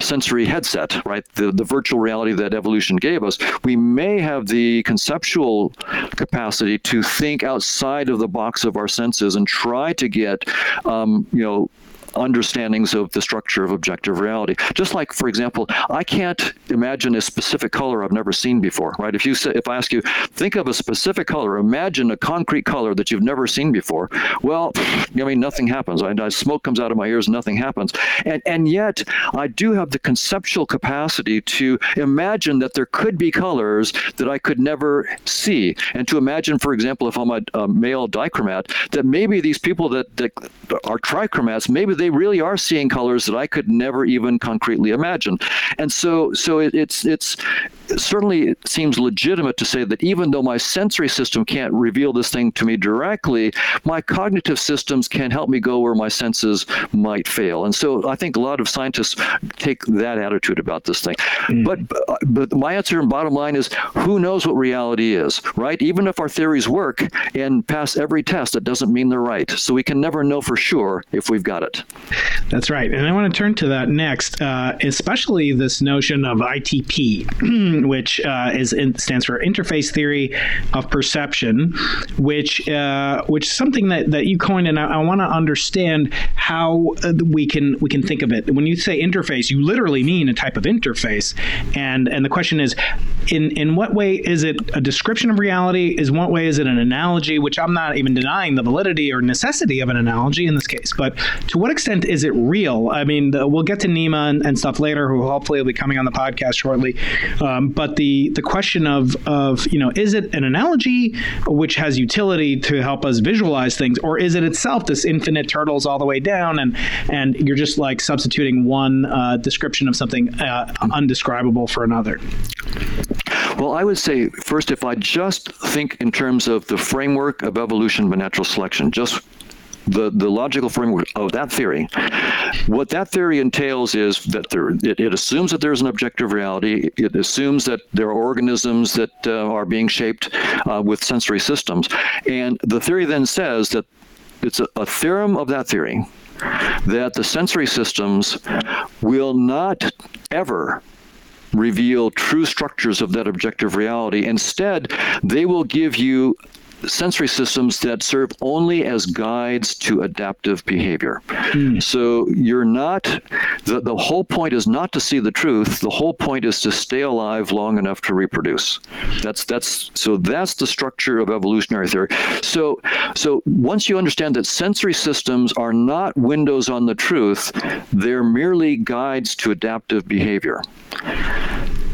sensory headset, right? The, the virtual reality that evolution gave us. We may have the conceptual capacity to think outside of the box of our senses and try to get, um, you know, understandings of the structure of objective reality. Just like, for example, I can't imagine a specific color I've never seen before, right? If you say, if I ask you, think of a specific color, imagine a concrete color that you've never seen before. Well, <sniffs> I mean, nothing happens. I, I, smoke comes out of my ears, nothing happens. And and yet, I do have the conceptual capacity to imagine that there could be colors that I could never see, and to imagine, for example, if I'm a, a male dichromat, that maybe these people that, that are trichromats, maybe they really are seeing colors that I could never even concretely imagine. And so, so it, it's it's certainly it seems legitimate to say that even though my sensory system can't reveal this thing to me directly, my cognitive systems can help me go where my senses might fail. And so I think a lot of scientists take that attitude about this thing. Mm. But but my answer and bottom line is who knows what reality is, right? Even if our theories work and pass every test, it doesn't mean they're right. So we can never know for sure if we've got it. That's right. And I want to turn to that next, uh, especially this notion of ITP, <clears throat> which uh, is in, stands for Interface Theory of Perception, which uh, which is something that, that you coined, and I, I want to understand how uh, we can we can think of it. When you say interface, you literally mean a type of interface, and and the question is, in in what way is it a description of reality? Is one way is it an analogy? Which I'm not even denying the validity or necessity of an analogy in this case, but to what extent is it real? I mean, the, we'll get to Nima and, and, stuff later, who hopefully will be coming on the podcast shortly. Um, but the the question of of you know, is it an analogy which has utility to help us visualize things, or is it itself this infinite turtles all the way down, and and you're just like substituting one uh, description of something uh, undescribable for another? Well, I would say first, if I just think in terms of the framework of evolution by natural selection, just the, the logical framework of that theory, what that theory entails is that there, it, it assumes that there's an objective reality. It assumes that there are organisms that uh, are being shaped uh, with sensory systems. And the theory then says that it's a, a theorem of that theory that the sensory systems will not ever reveal true structures of that objective reality. Instead, they will give you sensory systems that serve only as guides to adaptive behavior. Mm. So you're not, the, the whole point is not to see the truth. The whole point is to stay alive long enough to reproduce. That's, that's, so that's the structure of evolutionary theory. So, so once you understand that sensory systems are not windows on the truth, they're merely guides to adaptive behavior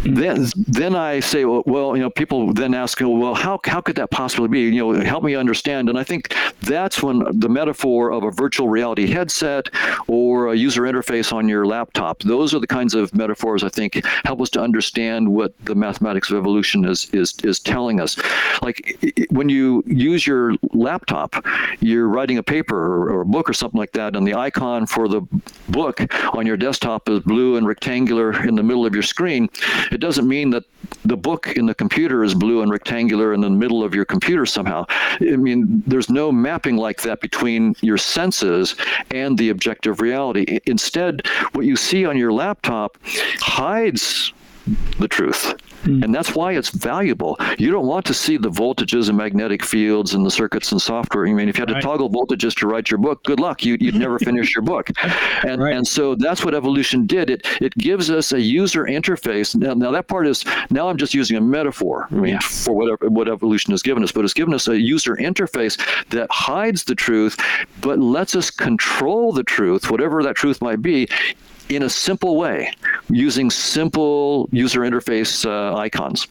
then then I say, well, you know, people then ask, well, how how could that possibly be? You know, help me understand. And I think that's when the metaphor of a virtual reality headset or a user interface on your laptop. Those are the kinds of metaphors I think help us to understand what the mathematics of evolution is is is telling us. Like when you use your laptop, you're writing a paper or, or a book or something like that, and the icon for the book on your desktop is blue and rectangular in the middle of your screen it doesn't mean that the book in the computer is blue and rectangular in the middle of your computer somehow. I mean, there's no mapping like that between your senses and the objective reality. Instead, what you see on your laptop hides the truth. Mm. And that's why it's valuable. You don't want to see the voltages and magnetic fields and the circuits and software. I mean, if you had right. to toggle voltages to write your book, good luck. You, would never <laughs> finish your book. And, right. and so that's what evolution did. It, it gives us a user interface. Now, now that part is, now I'm just using a metaphor I mean, yeah. for whatever, what evolution has given us, but it's given us a user interface that hides the truth, but lets us control the truth, whatever that truth might be, in a simple way using simple user interface uh, icons.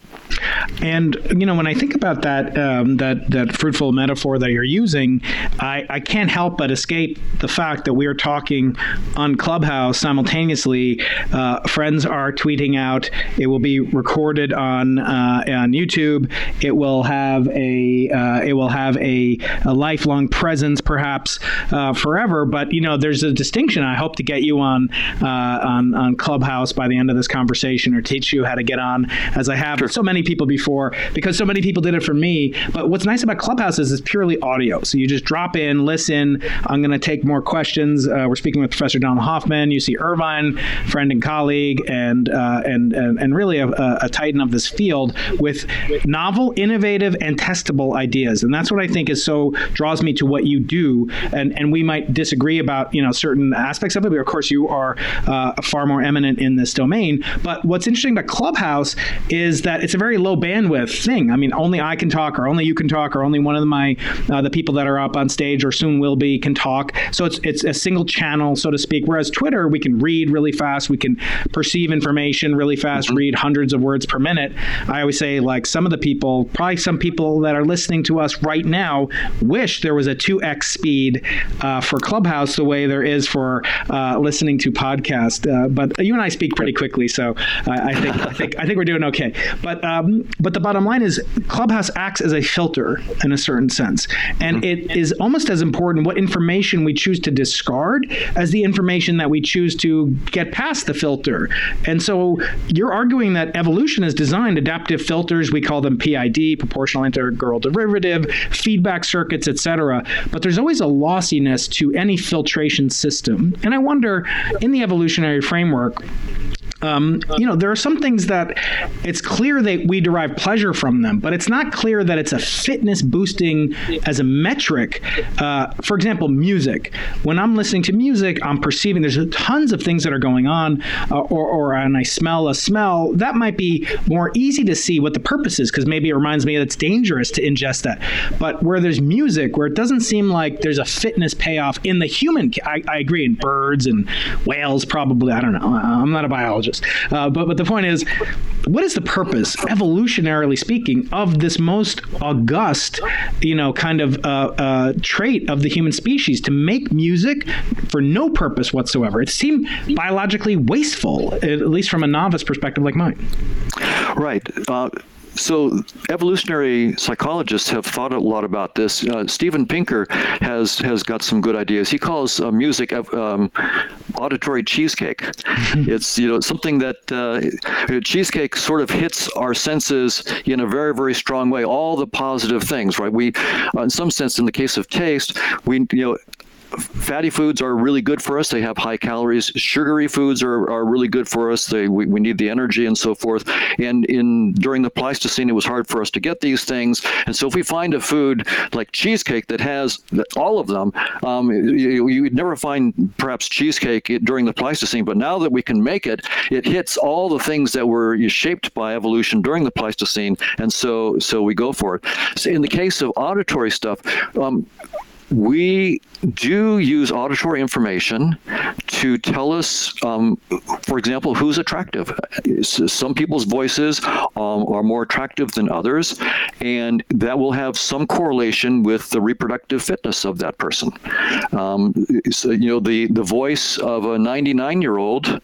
And you know, when I think about that um, that that fruitful metaphor that you're using, I, I can't help but escape the fact that we are talking on Clubhouse simultaneously. Uh, friends are tweeting out. It will be recorded on uh, on YouTube. It will have a uh, it will have a, a lifelong presence, perhaps uh, forever. But you know, there's a distinction. I hope to get you on uh, on on Clubhouse by the end of this conversation, or teach you how to get on, as I have sure. so many people before, because so many people did it for me. But what's nice about Clubhouse is it's purely audio, so you just drop in, listen. I'm going to take more questions. Uh, we're speaking with Professor Don Hoffman, UC Irvine, friend and colleague, and uh, and, and and really a, a titan of this field with novel, innovative, and testable ideas, and that's what I think is so draws me to what you do. And and we might disagree about you know certain aspects of it, but of course you are uh, far more eminent in this domain. But what's interesting about Clubhouse is that it's a very low bandwidth thing. I mean, only I can talk, or only you can talk, or only one of my uh, the people that are up on stage or soon will be can talk. So it's it's a single channel, so to speak. Whereas Twitter, we can read really fast, we can perceive information really fast, mm-hmm. read hundreds of words per minute. I always say, like some of the people, probably some people that are listening to us right now, wish there was a two x speed uh, for Clubhouse the way there is for uh, listening to podcast. Uh, but you and I speak pretty quickly, so I think I think I think we're doing okay. But um, but the bottom line is Clubhouse acts as a filter in a certain sense, and mm-hmm. it is almost as important what information we choose to discard as the information that we choose to get past the filter. And so you're arguing that evolution has designed adaptive filters. We call them PID, proportional integral derivative, feedback circuits, etc. But there's always a lossiness to any filtration system. And I wonder, in the evolutionary framework, um, you know, there are some things that it's clear that we derive pleasure from them, but it's not clear that it's a fitness boosting as a metric. Uh, for example, music. When I'm listening to music, I'm perceiving there's tons of things that are going on, uh, or, or and I smell a smell. That might be more easy to see what the purpose is because maybe it reminds me that it's dangerous to ingest that. But where there's music, where it doesn't seem like there's a fitness payoff in the human, I, I agree, in birds and whales, probably. I don't know. I'm not a biologist uh, but but the point is, what is the purpose, evolutionarily speaking, of this most august, you know, kind of uh, uh, trait of the human species to make music for no purpose whatsoever? It seemed biologically wasteful, at least from a novice perspective like mine. Right. So evolutionary psychologists have thought a lot about this. Uh, Steven Pinker has has got some good ideas. He calls uh, music um, auditory cheesecake. <laughs> it's you know something that uh, cheesecake sort of hits our senses in a very very strong way. All the positive things, right? We, uh, in some sense, in the case of taste, we you know fatty foods are really good for us. They have high calories. Sugary foods are, are really good for us. They we, we need the energy and so forth. And in during the Pleistocene, it was hard for us to get these things. And so if we find a food like cheesecake that has all of them, um, you, you would never find perhaps cheesecake during the Pleistocene. But now that we can make it, it hits all the things that were shaped by evolution during the Pleistocene. And so so we go for it. So in the case of auditory stuff, um, we do use auditory information to tell us, um, for example, who's attractive. Some people's voices um, are more attractive than others, and that will have some correlation with the reproductive fitness of that person. Um, so, you know, the, the voice of a 99 year old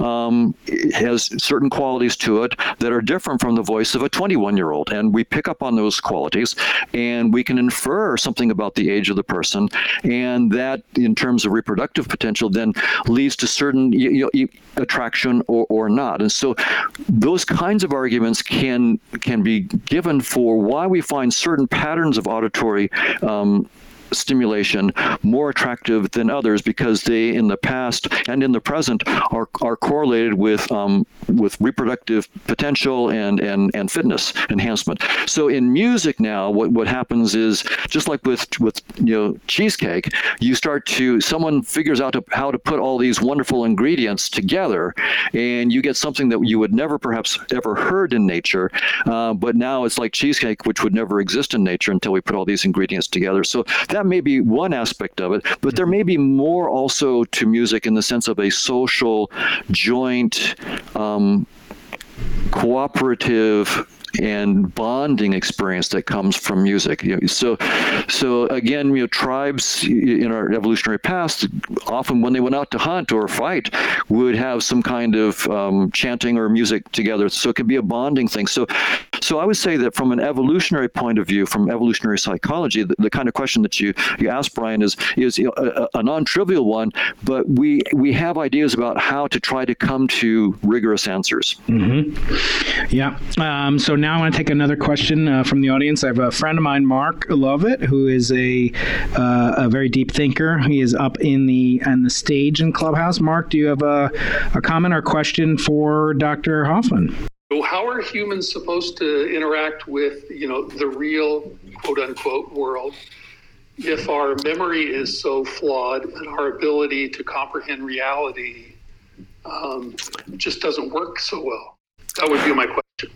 um, has certain qualities to it that are different from the voice of a 21 year old, and we pick up on those qualities, and we can infer something about the age of the person. And that, in terms of reproductive potential, then leads to certain you know, attraction or, or not. And so those kinds of arguments can can be given for why we find certain patterns of auditory um, stimulation more attractive than others because they in the past and in the present are, are correlated with um, with reproductive potential and, and and fitness enhancement. So in music now what, what happens is just like with with you know cheesecake you start to someone figures out to, how to put all these wonderful ingredients together and you get something that you would never perhaps ever heard in nature uh, but now it's like cheesecake which would never exist in nature until we put all these ingredients together. So that may be one aspect of it, but there may be more also to music in the sense of a social, joint, um, cooperative and bonding experience that comes from music. So, so again, you know, tribes in our evolutionary past, often when they went out to hunt or fight, would have some kind of um, chanting or music together. So it can be a bonding thing. So, so I would say that from an evolutionary point of view, from evolutionary psychology, the, the kind of question that you you asked, Brian, is is you know, a, a non-trivial one, but we we have ideas about how to try to come to rigorous answers. Mm-hmm. Yeah. Um, so now I want to take another question uh, from the audience. I have a friend of mine, Mark Lovett, who is a uh, a very deep thinker. He is up in the on the stage in Clubhouse. Mark, do you have a, a comment or question for Dr. Hoffman? So how are humans supposed to interact with, you know, the real quote unquote world if our memory is so flawed and our ability to comprehend reality um, just doesn't work so well. That would be my question.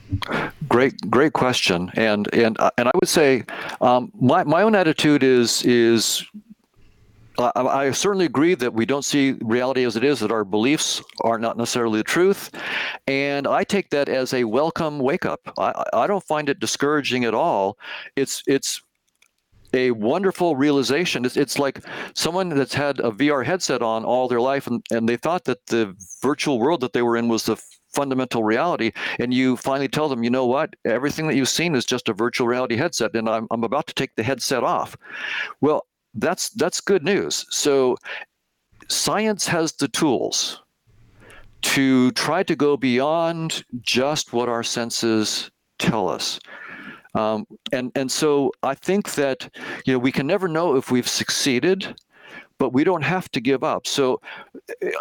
Great, great question, and and uh, and I would say um, my my own attitude is is I, I, certainly agree that we don't see reality as it is, that our beliefs are not necessarily the truth. And I take that as a welcome wake up. I, I don't find it discouraging at all. It's, it's, a wonderful realization. It's, it's like someone that's had a VR headset on all their life and, and they thought that the virtual world that they were in was the fundamental reality and you finally tell them you know what everything that you've seen is just a virtual reality headset and i'm, I'm about to take the headset off well that's that's good news. So science has the tools to try to go beyond just what our senses tell us. Um, and and so I think that you know we can never know if we've succeeded, but we don't have to give up. So eh,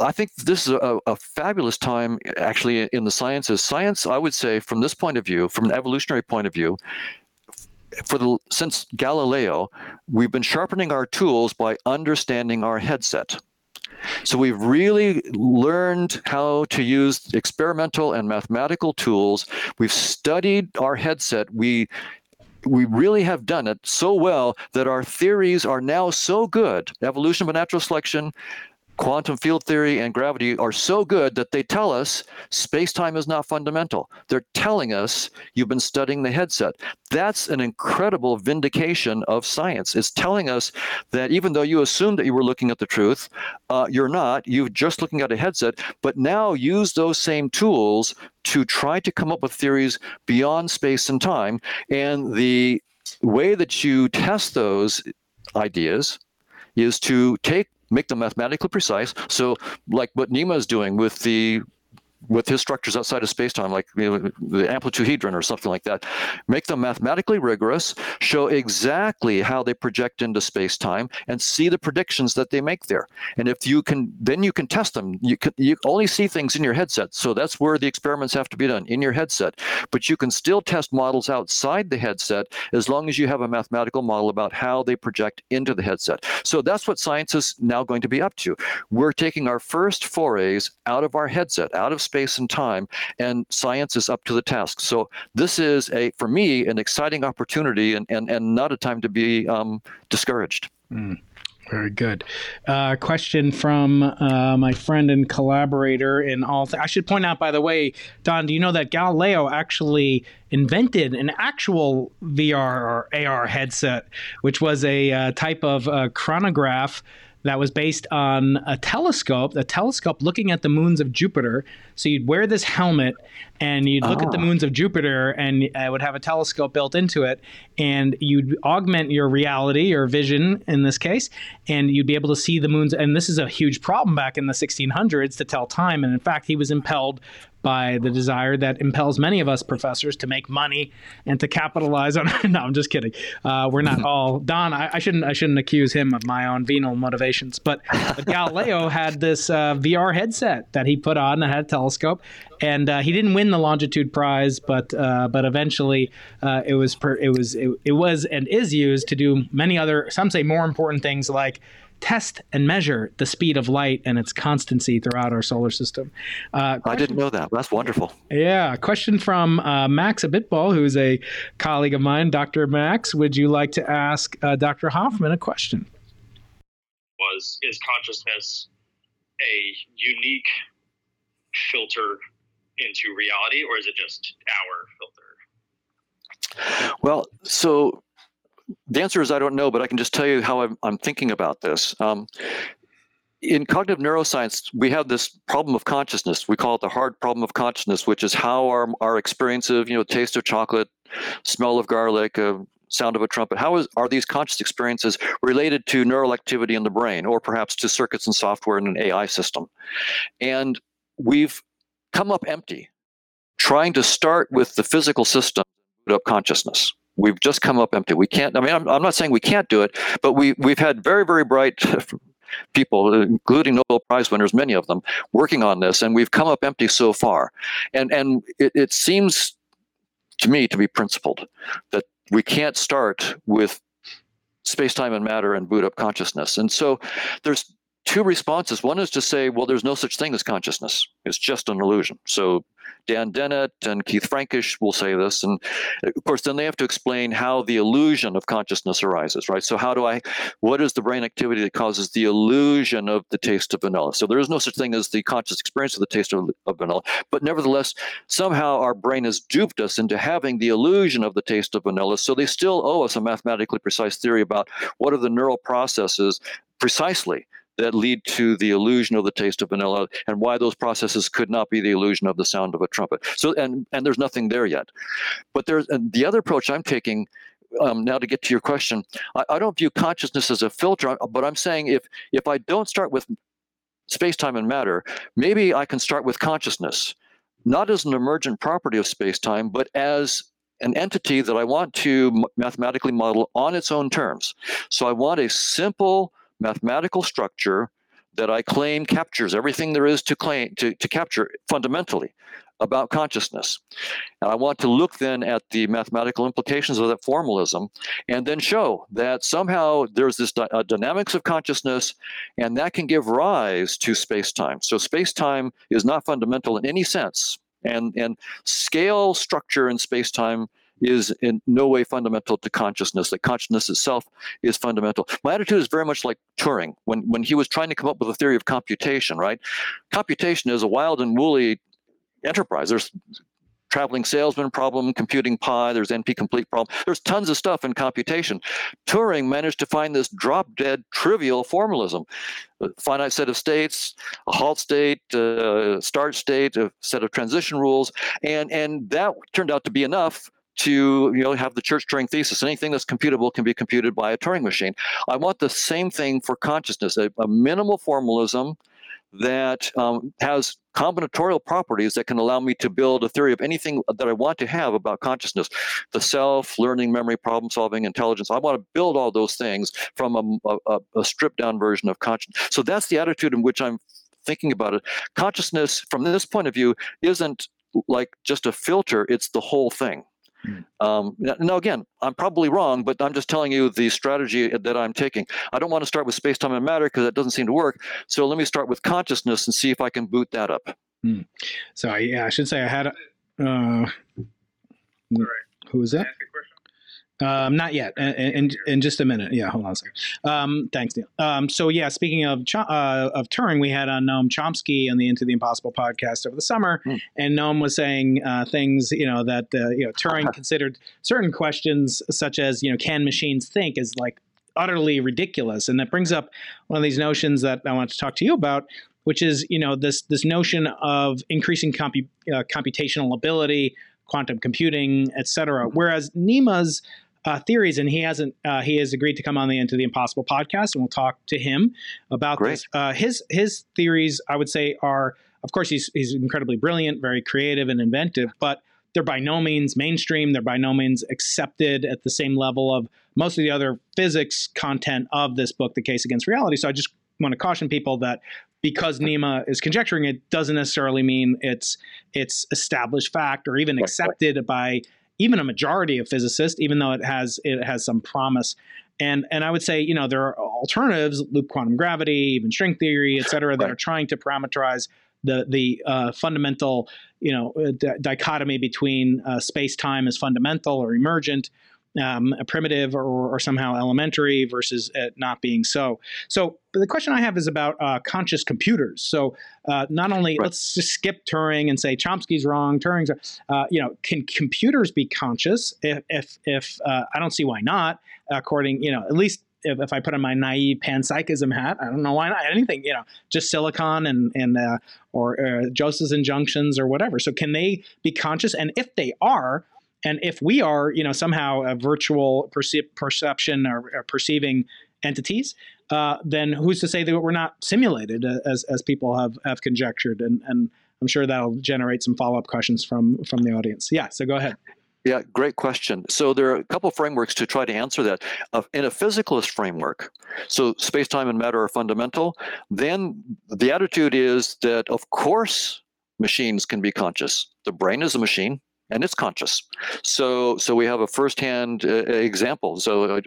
I think this is a, a, fabulous time actually in the sciences. Science, I would say, from this point of view, from an evolutionary point of view, for the since Galileo, we've been sharpening our tools by understanding our headset. So we've really learned how to use experimental and mathematical tools. We've studied our headset. We we really have done it so well that our theories are now so good. Evolution by natural selection, quantum field theory and gravity are so good that they tell us space-time is not fundamental. They're telling us you've been studying the headset. That's an incredible vindication of science. It's telling us that even though you assumed that you were looking at the truth, uh, you're not. You're just looking at a headset. But now use those same tools to try to come up with theories beyond space and time. And the way that you test those ideas is to take make them mathematically precise. So, like what Nima is doing with the with his structures outside of space-time, like you know, the amplituhedron or something like that, make them mathematically rigorous, show exactly how they project into space-time, and see the predictions that they make there. And if you can, then you can test them. You can you only see things in your headset, so that's where the experiments have to be done in your headset. But you can still test models outside the headset as long as you have a mathematical model about how they project into the headset. So that's what science is now going to be up to. We're taking our first forays out of our headset, out of space and time, and science is up to the task. So this is a, for me, an exciting opportunity and, and, and not a time to be um, discouraged. Mm. Very good. Uh, question from uh, my friend and collaborator in all. Th- I should point out, by the way, Don, do you know that Galileo actually invented an actual VR or AR headset, which was a uh, type of uh, chronograph that was based on a telescope, a telescope looking at the moons of Jupiter. So you'd wear this helmet and you'd look at the ah. moons of Jupiter and it would have a telescope built into it and you'd augment your reality, your vision in this case, and you'd be able to see the moons. And this is a huge problem back in the 1600s to tell time. And in fact, he was impelled by the desire that impels many of us professors to make money and to capitalize on. <laughs> no, I'm just kidding. Uh, we're not <laughs> all Don. I, I, shouldn't. I shouldn't accuse him of my own venal motivations. But, but Galileo <laughs> had this uh, VR headset that he put on that had a telescope, and uh, he didn't win the longitude prize, but uh, but eventually uh, it was per, it was it, it was and is used to do many other some say more important things like test and measure the speed of light and its constancy throughout our solar system. Uh, I didn't know that. That's wonderful. Yeah. Question from uh, Max Abitbol, who's a colleague of mine. Dr. Max, would you like to ask uh, Dr. Hoffman a question? Was is consciousness a unique filter into reality, or is it just our filter? Well, so the answer is I don't know, but I can just tell you how I'm, I'm thinking about this. Um, in cognitive neuroscience, we have this problem of consciousness. We call it the hard problem of consciousness, which is how our, our experience of, you know, taste of chocolate, smell of garlic, uh, sound of a trumpet, how is, are these conscious experiences related to neural activity in the brain or perhaps to circuits and software in an AI system? And we've come up empty trying to start with the physical system of consciousness. We've just come up empty. We can't. I mean, I'm, I'm not saying we can't do it, but we we've had very very bright <laughs> people, including Nobel Prize winners, many of them, working on this, and we've come up empty so far. And and it, it seems to me to be principled that we can't start with space, time, and matter and boot up consciousness. And so there's two responses. One is to say, well, there's no such thing as consciousness. It's just an illusion. So Dan Dennett and Keith Frankish will say this. And of course, then they have to explain how the illusion of consciousness arises, right? So, how do I, what is the brain activity that causes the illusion of the taste of vanilla? So, there is no such thing as the conscious experience of the taste of, of vanilla. But nevertheless, somehow our brain has duped us into having the illusion of the taste of vanilla. So, they still owe us a mathematically precise theory about what are the neural processes precisely that lead to the illusion of the taste of vanilla and why those processes could not be the illusion of the sound of a trumpet. So and and there's nothing there yet. But there's the other approach I'm taking um, now to get to your question, I, I, don't view consciousness as a filter, but I'm saying if if I don't start with space, time, and matter, maybe I can start with consciousness, not as an emergent property of space, time, but as an entity that I want to mathematically model on its own terms. So I want a simple mathematical structure that I claim captures everything there is to claim to, to capture fundamentally about consciousness. And I want to look then at the mathematical implications of that formalism and then show that somehow there's this uh, dynamics of consciousness and that can give rise to space-time. So space-time is not fundamental in any sense. And, and scale structure in space-time is in no way fundamental to consciousness, that consciousness itself is fundamental. My attitude is very much like Turing when, when he was trying to come up with a theory of computation, right? Computation is a wild and woolly enterprise. There's traveling salesman problem, computing pi, there's NP complete problem. There's tons of stuff in computation. Turing managed to find this drop dead trivial formalism. A finite set of states, a halt state, a start state, a set of transition rules, and, and that turned out to be enough to you know have the Church Turing thesis. Anything that's computable can be computed by a Turing machine. I want the same thing for consciousness, a, a minimal formalism that um, has combinatorial properties that can allow me to build a theory of anything that I want to have about consciousness, the self, learning, memory, problem solving, intelligence. I want to build all those things from a, a, a stripped down version of consciousness. So that's the attitude in which I'm thinking about it. Consciousness, from this point of view, isn't like just a filter, it's the whole thing. Hmm. Um, now, again, I'm probably wrong, but I'm just telling you the strategy that I'm taking. I don't want to start with space, time, and matter because that doesn't seem to work. So let me start with consciousness and see if I can boot that up. Hmm. So I, yeah, I should say I had. Uh, who was that? Um, not yet. In, in, in, just a minute. Yeah, hold on a second. Um, thanks, Neil. Um, so yeah, speaking of uh, of Turing, we had on Noam Chomsky on the Into the Impossible podcast over the summer, mm. and Noam was saying uh, things you know that uh, you know Turing <laughs> considered certain questions such as you know can machines think is like utterly ridiculous, and that brings up one of these notions that I want to talk to you about, which is you know this this notion of increasing compu- uh, computational ability, quantum computing, et cetera. Whereas Nima's uh, theories, and he hasn't. Uh, he has agreed to come on the Into the Impossible podcast, and we'll talk to him about Great. this. Uh, his his theories, I would say, are of course he's he's incredibly brilliant, very creative and inventive, but they're by no means mainstream. They're by no means accepted at the same level of most of the other physics content of this book, The Case Against Reality. So I just want to caution people that because Nima is conjecturing it doesn't necessarily mean it's it's established fact or even accepted by even a majority of physicists, even though it has it has some promise. And and I would say, you know, there are alternatives, loop quantum gravity, even string theory, et cetera, that right. are trying to parameterize the the uh, fundamental, you know, d- dichotomy between uh, space time as fundamental or emergent, um, a primitive or, or, somehow elementary versus it not being so. So the question I have is about uh, conscious computers. So uh, not only right. let's just skip Turing and say Chomsky's wrong, Turing's, uh, you know, can computers be conscious? If if, if uh, I don't see why not, according you know at least. If, if I put on my naive panpsychism hat, I don't know why not anything, you know, just silicon and and uh, or uh, Josephson junctions or whatever. So can they be conscious? And if they are, and if we are, you know, somehow a virtual perce- perception or, or, perceiving entities, uh, then who's to say that we're not simulated uh, as, as people have, have conjectured? And, and I'm sure that'll generate some follow up questions from, from the audience. Yeah, so go ahead. Yeah, great question. So there are a couple frameworks to try to answer that. In a physicalist framework, so space, time, and matter are fundamental, then the attitude is that, of course, machines can be conscious. The brain is a machine and it's conscious. So so we have a firsthand uh, example. So uh,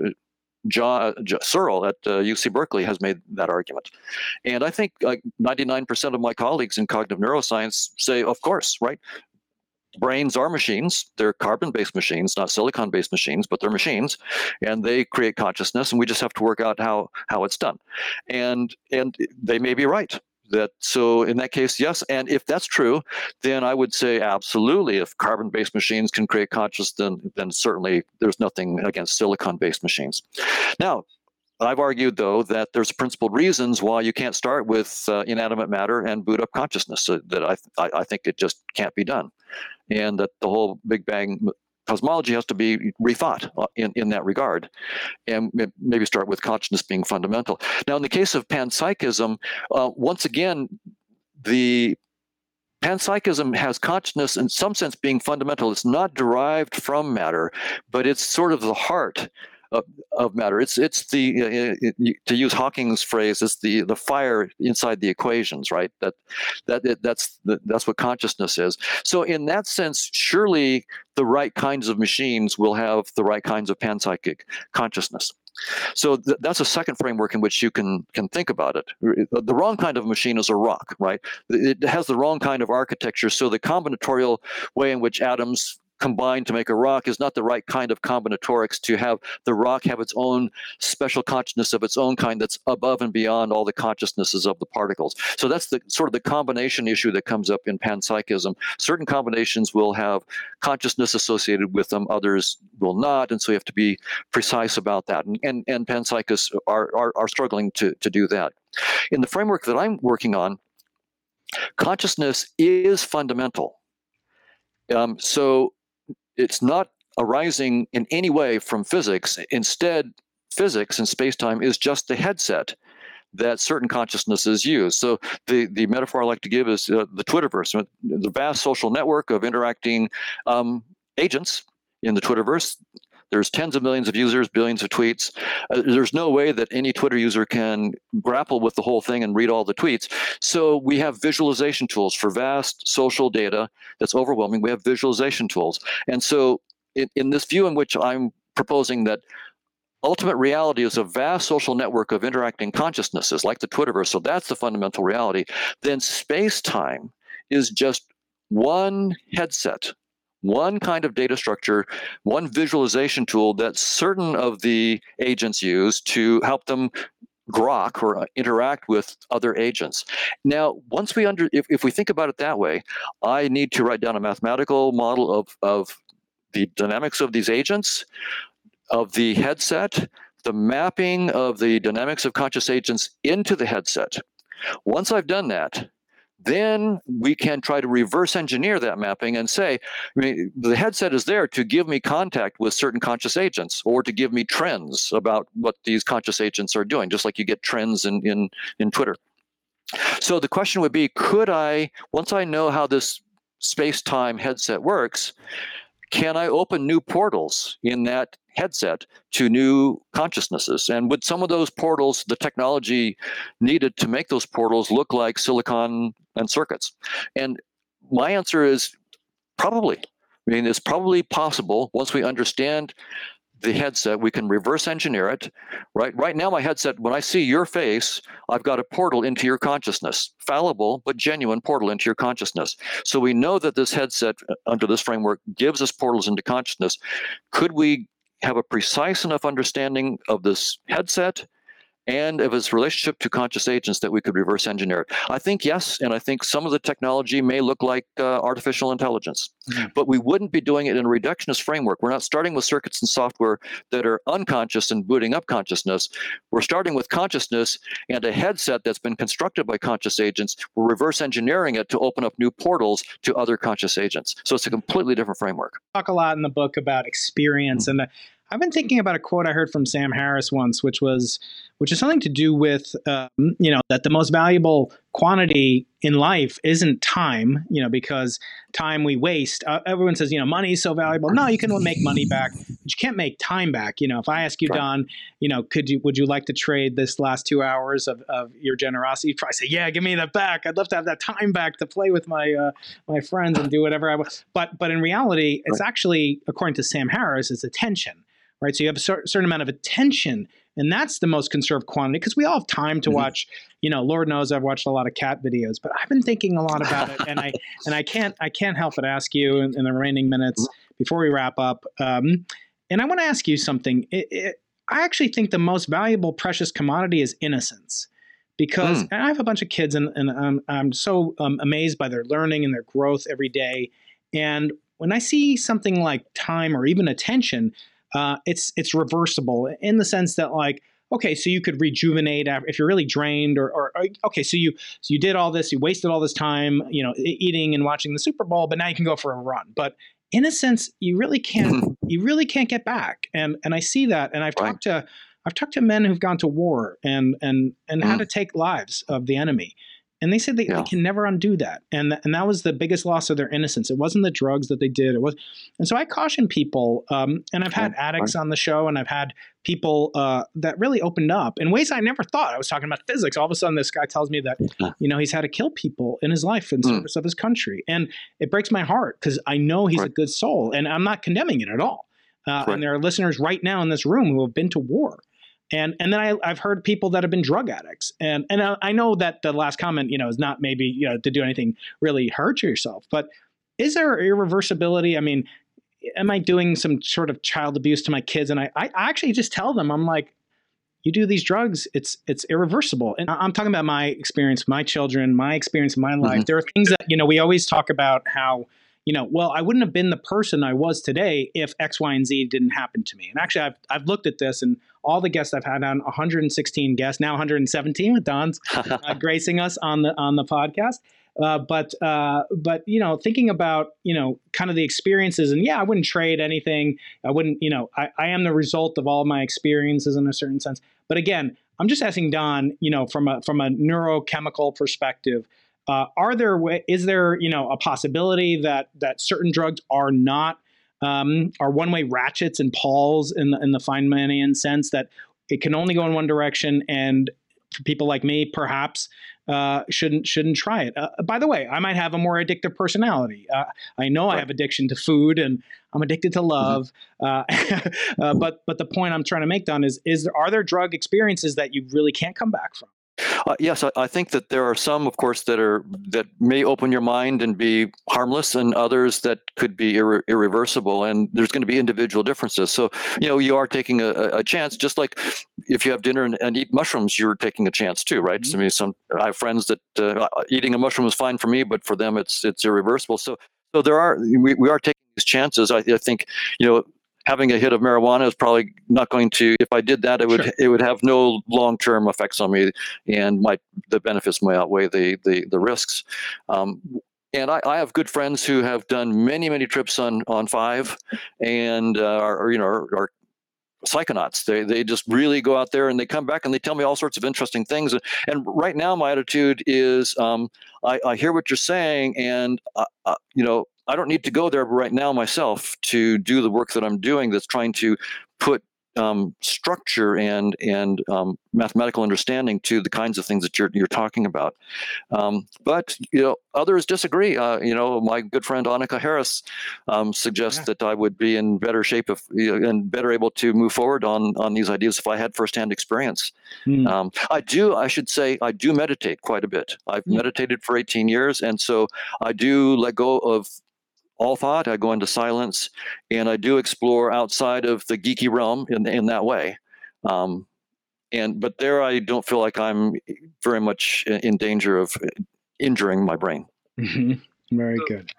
John, uh, Searle at uh, UC Berkeley has made that argument. And I think like 99% of my colleagues in cognitive neuroscience say, of course, right? Brains are machines. They're carbon based machines, not silicon based machines, but they're machines. And they create consciousness, and we just have to work out how, how it's done. And, and they may be right that so in that case yes and if that's true then i would say absolutely if carbon based machines can create consciousness then then certainly there's nothing against silicon based machines now I've argued, though, that there's principled reasons why you can't start with uh, inanimate matter and boot up consciousness. So that I, I, I think it just can't be done, and that the whole Big Bang cosmology has to be rethought uh, in, in that regard and maybe start with consciousness being fundamental. Now, in the case of panpsychism, uh, once again, the panpsychism has consciousness in some sense being fundamental. It's not derived from matter, but it's sort of the heart of, of matter. It's it's the uh, it, to use Hawking's phrase, it's the the fire inside the equations, right? That that it, that's the, that's what consciousness is. So in that sense, surely the right kinds of machines will have the right kinds of panpsychic consciousness. So th- that's a second framework in which you can can think about it. The wrong kind of machine is a rock, right? It has the wrong kind of architecture. So the combinatorial way in which atoms combined to make a rock is not the right kind of combinatorics to have the rock have its own special consciousness of its own kind that's above and beyond all the consciousnesses of the particles. So that's the sort of the combination issue that comes up in panpsychism. Certain combinations will have consciousness associated with them, others will not, and so you have to be precise about that. And and, and panpsychists are, are are struggling to to do that. In the framework that I'm working on, consciousness is fundamental. Um, so it's not arising in any way from physics. Instead, physics and space-time is just the headset that certain consciousnesses use. So the, the metaphor I like to give is uh, the Twitterverse, the vast social network of interacting um, agents in the Twitterverse. There's tens of millions of users, billions of tweets. Uh, there's no way that any Twitter user can grapple with the whole thing and read all the tweets. So we have visualization tools for vast social data that's overwhelming. We have visualization tools. And so in, in this view in which I'm proposing that ultimate reality is a vast social network of interacting consciousnesses like the Twitterverse, so that's the fundamental reality, then space time is just one headset one kind of data structure, one visualization tool that certain of the agents use to help them grok or interact with other agents. Now, once we under, if, if we think about it that way, I need to write down a mathematical model of, of the dynamics of these agents, of the headset, the mapping of the dynamics of conscious agents into the headset. Once I've done that, then we can try to reverse engineer that mapping and say, I mean, the headset is there to give me contact with certain conscious agents or to give me trends about what these conscious agents are doing, just like you get trends in, in, in Twitter. So the question would be could I, once I know how this space time headset works, can I open new portals in that headset to new consciousnesses? And would some of those portals, the technology needed to make those portals look like silicon and circuits? And my answer is probably. I mean, it's probably possible once we understand the headset, we can reverse engineer it. Right, right now, my headset, when I see your face, I've got a portal into your consciousness, fallible but genuine portal into your consciousness. So we know that this headset, uh, under this framework, gives us portals into consciousness. Could we have a precise enough understanding of this headset and of its relationship to conscious agents that we could reverse engineer it? I think yes, and I think some of the technology may look like uh, artificial intelligence, mm-hmm. but we wouldn't be doing it in a reductionist framework. We're not starting with circuits and software that are unconscious and booting up consciousness. We're starting with consciousness and a headset that's been constructed by conscious agents. We're reverse engineering it to open up new portals to other conscious agents. So it's a completely different framework. Talk a lot in the book about experience, mm-hmm. and I've been thinking about a quote I heard from Sam Harris once, which was, which is something to do with, um, you know, that the most valuable quantity in life isn't time, you know, because time we waste. Uh, everyone says, you know, money is so valuable. No, you can make money back, but you can't make time back. You know, if I ask you, Don, you know, could you, would you like to trade this last two hours of, of your generosity? You'd probably say, yeah, give me that back. I'd love to have that time back to play with my uh, my friends and do whatever I want. But but in reality, it's actually, according to Sam Harris, it's attention right? So you have a cer- certain amount of attention, and that's the most conserved quantity because we all have time to Mhm. watch. You know, Lord knows I've watched a lot of cat videos, but I've been thinking a lot about it, and I <laughs> and I can't I can't help but ask you in, in the remaining minutes before we wrap up. Um, and I want to ask you something. It, it, I actually think the most valuable, precious commodity is innocence. Because and I have a bunch of kids, and, and I'm, I'm so um, amazed by their learning and their growth every day. And when I see something like time or even attention, uh, it's it's reversible in the sense that like okay, so you could rejuvenate if you're really drained, or, or, or okay, so you so you did all this, you wasted all this time, you know, eating and watching the Super Bowl, but now you can go for a run. But in a sense, you really can't you really can't get back, and and I see that, and I've Right. talked to I've talked to men who've gone to war and and and Mm. to take lives of the enemy. And they said they, Yeah. they can never undo that. And, th- and that was the biggest loss of their innocence. It wasn't the drugs that they did. It was, and so I caution people, um, and I've had Yeah, addicts on the show, and I've had people uh, that really opened up in ways I never thought. I was talking about physics. All of a sudden, this guy tells me that you know he's had to kill people in his life in Mm. service of his country, and it breaks my heart because I know he's a good soul, and I'm not condemning it at all. Uh, Right. and there are listeners right now in this room who have been to war. And and then I, I've heard people that have been drug addicts, and and I, I know that the last comment, you know, is not maybe you know to do anything really hurt yourself, but is there irreversibility? I mean, am I doing some sort of child abuse to my kids? And I, I actually just tell them, I'm like, you do these drugs, it's it's irreversible. And I'm talking about my experience, my children, my experience in my life. Mhm. There are things that you know we always talk about how you know, well, I wouldn't have been the person I was today if X, Y, and Z didn't happen to me. And actually, I've I've looked at this, and all the guests I've had on 116 guests, now 117 with Don's <laughs> uh, gracing us on the on the podcast. Uh, but uh, but you know, thinking about you know kind of the experiences, and yeah, I wouldn't trade anything. I wouldn't, you know, I, I am the result of all my experiences in a certain sense. But again, I'm just asking Don, you know, from a from a neurochemical perspective, uh, are there is there you know a possibility that that certain drugs are not um, are one way ratchets and pawls in the in the Feynmanian sense that it can only go in one direction and for people like me perhaps uh, shouldn't shouldn't try it. Uh, by the way, I might have a more addictive personality. Uh, I know I have addiction to food and I'm addicted to love. Uh, <laughs> uh, but but the point I'm trying to make, Don, is is there, are there drug experiences that you really can't come back from? Uh, yes, I, I think that there are some, of course, that are that may open your mind and be harmless, and others that could be irre- irreversible. And there's going to be individual differences. So, you know, you are taking a, a chance, just like if you have dinner and, and eat mushrooms, you're taking a chance too, right? So, I mean, some I have friends that uh, eating a mushroom is fine for me, but for them, it's it's irreversible. So, so there are we, we are taking these chances. I, I think, you know. Having a hit of marijuana is probably not going to. If I did that, it would Sure. it would have no long term effects on me and my the benefits may outweigh the the, the risks. Um, and I, I have good friends who have done many many trips on on five, and uh, are are, you know are, are psychonauts. They they just really go out there and they come back and they tell me all sorts of interesting things. And right now my attitude is um, I, I hear what you're saying, and uh, uh, you know I don't need to go there right now myself to do the work that I'm doing. That's trying to put um, structure and and um, mathematical understanding to the kinds of things that you're you're talking about. Um, but you know, others disagree. Uh, you know, my good friend Annaka Harris um, suggests Yeah. that I would be in better shape if you know, and better able to move forward on on these ideas if I had firsthand experience. Hmm. Um, I do. I should say I do meditate quite a bit. I've Mm. meditated for 18 years, and so I do let go of all thought. I go into silence, and I do explore outside of the geeky realm in in that way. Um, and but there, I don't feel like I'm very much in danger of injuring my brain. Mhm. <laughs> Very good.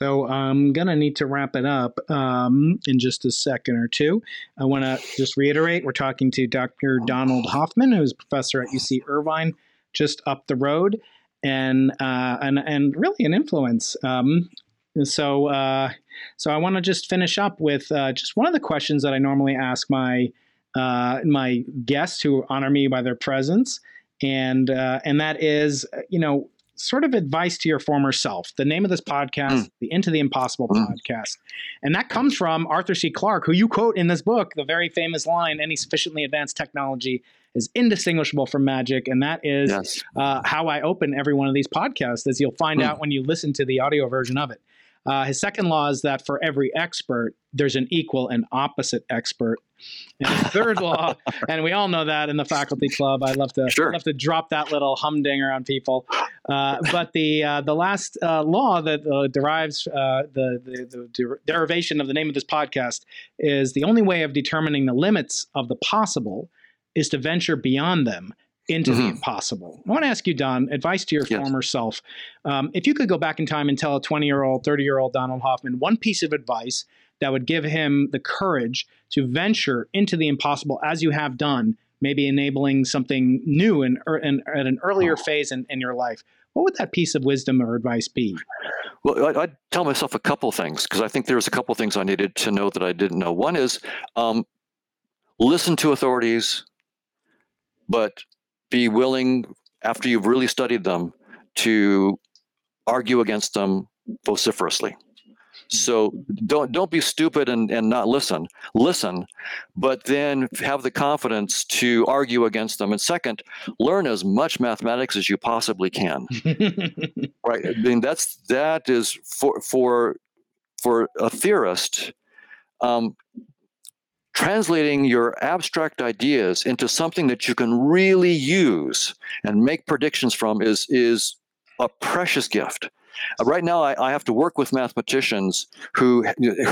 So I'm gonna need to wrap it up um, in just a second or two. I want to just reiterate: we're talking to Dr. Donald Hoffman, who's a professor at UC Irvine, just up the road, and uh, and and really an influence. Um, and so uh, so I want to just finish up with uh, just one of the questions that I normally ask my uh, my guests who honor me by their presence, and uh, and that is, you know, sort of advice to your former self. The name of this podcast, Mm. the Into the Impossible Mm. podcast, and that comes from Arthur C. Clarke, who you quote in this book, the very famous line: "Any sufficiently advanced technology is indistinguishable from magic," and that is Yes. uh, how I open every one of these podcasts, as you'll find Mm. out when you listen to the audio version of it. Uh, his second law is that for every expert, there's an equal and opposite expert. And his third <laughs> law, and we all know that in the faculty club. I love to Sure. love to drop that little humdinger on people. Uh, but the uh, the last uh, law that uh, derives uh, the, the the der- derivation of the name of this podcast is the only way of determining the limits of the possible is to venture beyond them into the Mhm. impossible. I want to ask you, Don, advice to your Yes. former self. Um, if you could go back in time and tell a 20 year old, 30 year old Donald Hoffman one piece of advice that would give him the courage to venture into the impossible as you have done, maybe enabling something new and in, at an earlier phase in, in your life, what would that piece of wisdom or advice be? Well, I, I'd tell myself a couple things because I think there's a couple things I needed to know that I didn't know. One is um, listen to authorities, but be willing, after you've really studied them, to argue against them vociferously. So don't don't be stupid and, and not listen. Listen, but then have the confidence to argue against them. And second, learn as much mathematics as you possibly can <laughs> right i mean that's that is for for for a theorist um, translating your abstract ideas into something that you can really use and make predictions from is is a precious gift Uh, right now I, I have to work with mathematicians who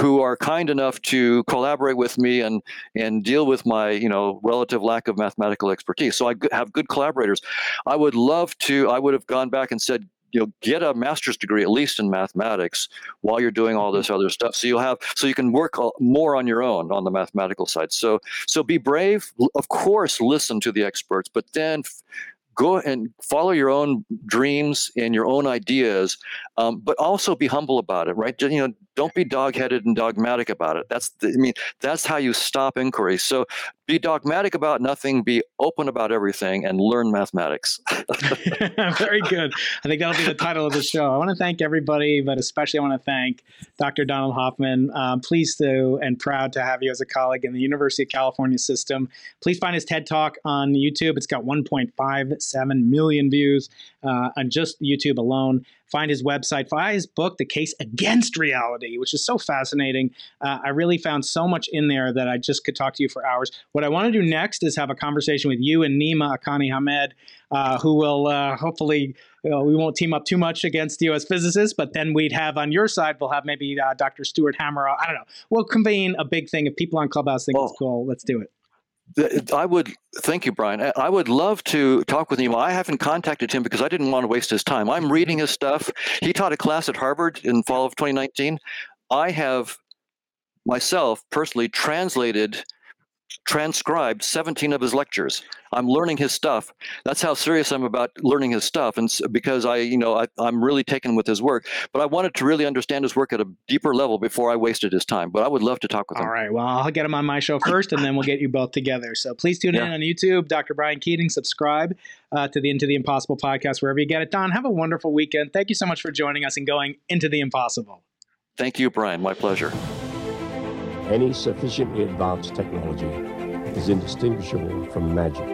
who are kind enough to collaborate with me and and deal with my you know relative lack of mathematical expertise so I have good collaborators I would love to. I would have gone back and said, you know, get a master's degree at least in mathematics while you're doing all this other stuff. So you'll have, so you can work more on your own on the mathematical side. So, so be brave. Of course, listen to the experts, but then. f- Go and follow your own dreams and your own ideas, um, but also be humble about it, right? You know, don't be dog-headed and dogmatic about it. That's, the, I mean, that's how you stop inquiry. So, be dogmatic about nothing, be open about everything, and learn mathematics. <laughs> <laughs> Very good. I think that'll be the title of the show. I want to thank everybody, but especially I want to thank Dr. Donald Hoffman. Um, pleased to and proud to have you as a colleague in the University of California system. Please find his TED Talk on YouTube. It's got 1.57 million views uh, on just YouTube alone. Find his website. Find his book, The Case Against Reality, which is so fascinating. Uh, I really found so much in there that I just could talk to you for hours. What I want to do next is have a conversation with you and Nima Arkani-Hamed, uh, who will uh, hopefully you know, we won't team up too much against you as physicists, but then we'd have on your side, we'll have maybe uh, Dr. Stuart Hameroff. I don't know. We'll convene a big thing. If people on Clubhouse think it's Oh. cool, let's do it. I would thank you, Brian. I would love to talk with him. I haven't contacted him because I didn't want to waste his time. I'm reading his stuff. He taught a class at Harvard in fall of 2019. I have myself personally translated, transcribed 17 of his lectures. I'm learning his stuff. That's how serious I'm about learning his stuff, and s- because I, you know, I, I'm really taken with his work. But I wanted to really understand his work at a deeper level before I wasted his time. But I would love to talk with him. All right. Well, I'll get him on my show first, and then we'll get you both together. So please tune in on YouTube, Dr. Brian Keating. Subscribe uh, to the Into the Impossible podcast wherever you get it. Don, have a wonderful weekend. Thank you so much for joining us and going into the impossible. Thank you, Brian. My pleasure. Any sufficiently advanced technology is indistinguishable from magic.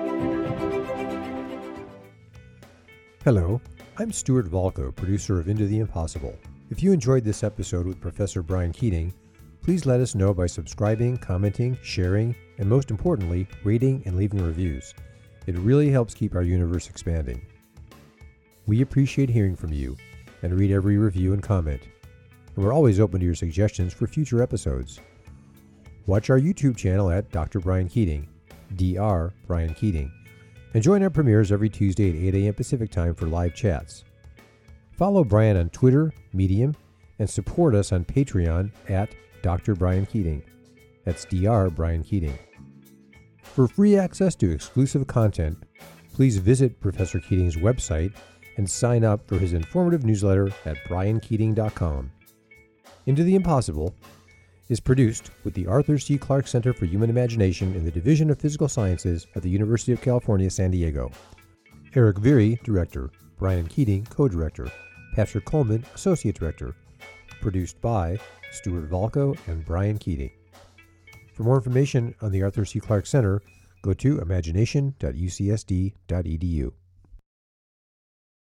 Hello, I'm Stuart Valco, producer of Into the Impossible. If you enjoyed this episode with Professor Brian Keating, please let us know by subscribing, commenting, sharing, and most importantly, rating and leaving reviews. It really helps keep our universe expanding. We appreciate hearing from you and read every review and comment. And we're always open to your suggestions for future episodes. Watch our YouTube channel at Dr. Brian Keating, Dr. Brian Keating, and join our premieres every Tuesday at 8 a.m. Pacific Time for live chats. Follow Brian on Twitter, Medium, and support us on Patreon at Dr. Brian Keating. That's Dr. Brian Keating. For free access to exclusive content, please visit Professor Keating's website and sign up for his informative newsletter at briankeating.com. Into the Impossible is produced with the Arthur C. Clarke Center for Human Imagination in the Division of Physical Sciences at the University of California, San Diego. Erik Viirre, Director, Brian Keating, Co-Director, Patrick Coleman, Associate Director. Produced by Stuart Valco and Brian Keating. For more information on the Arthur C. Clarke Center, go to imagination.ucsd.edu.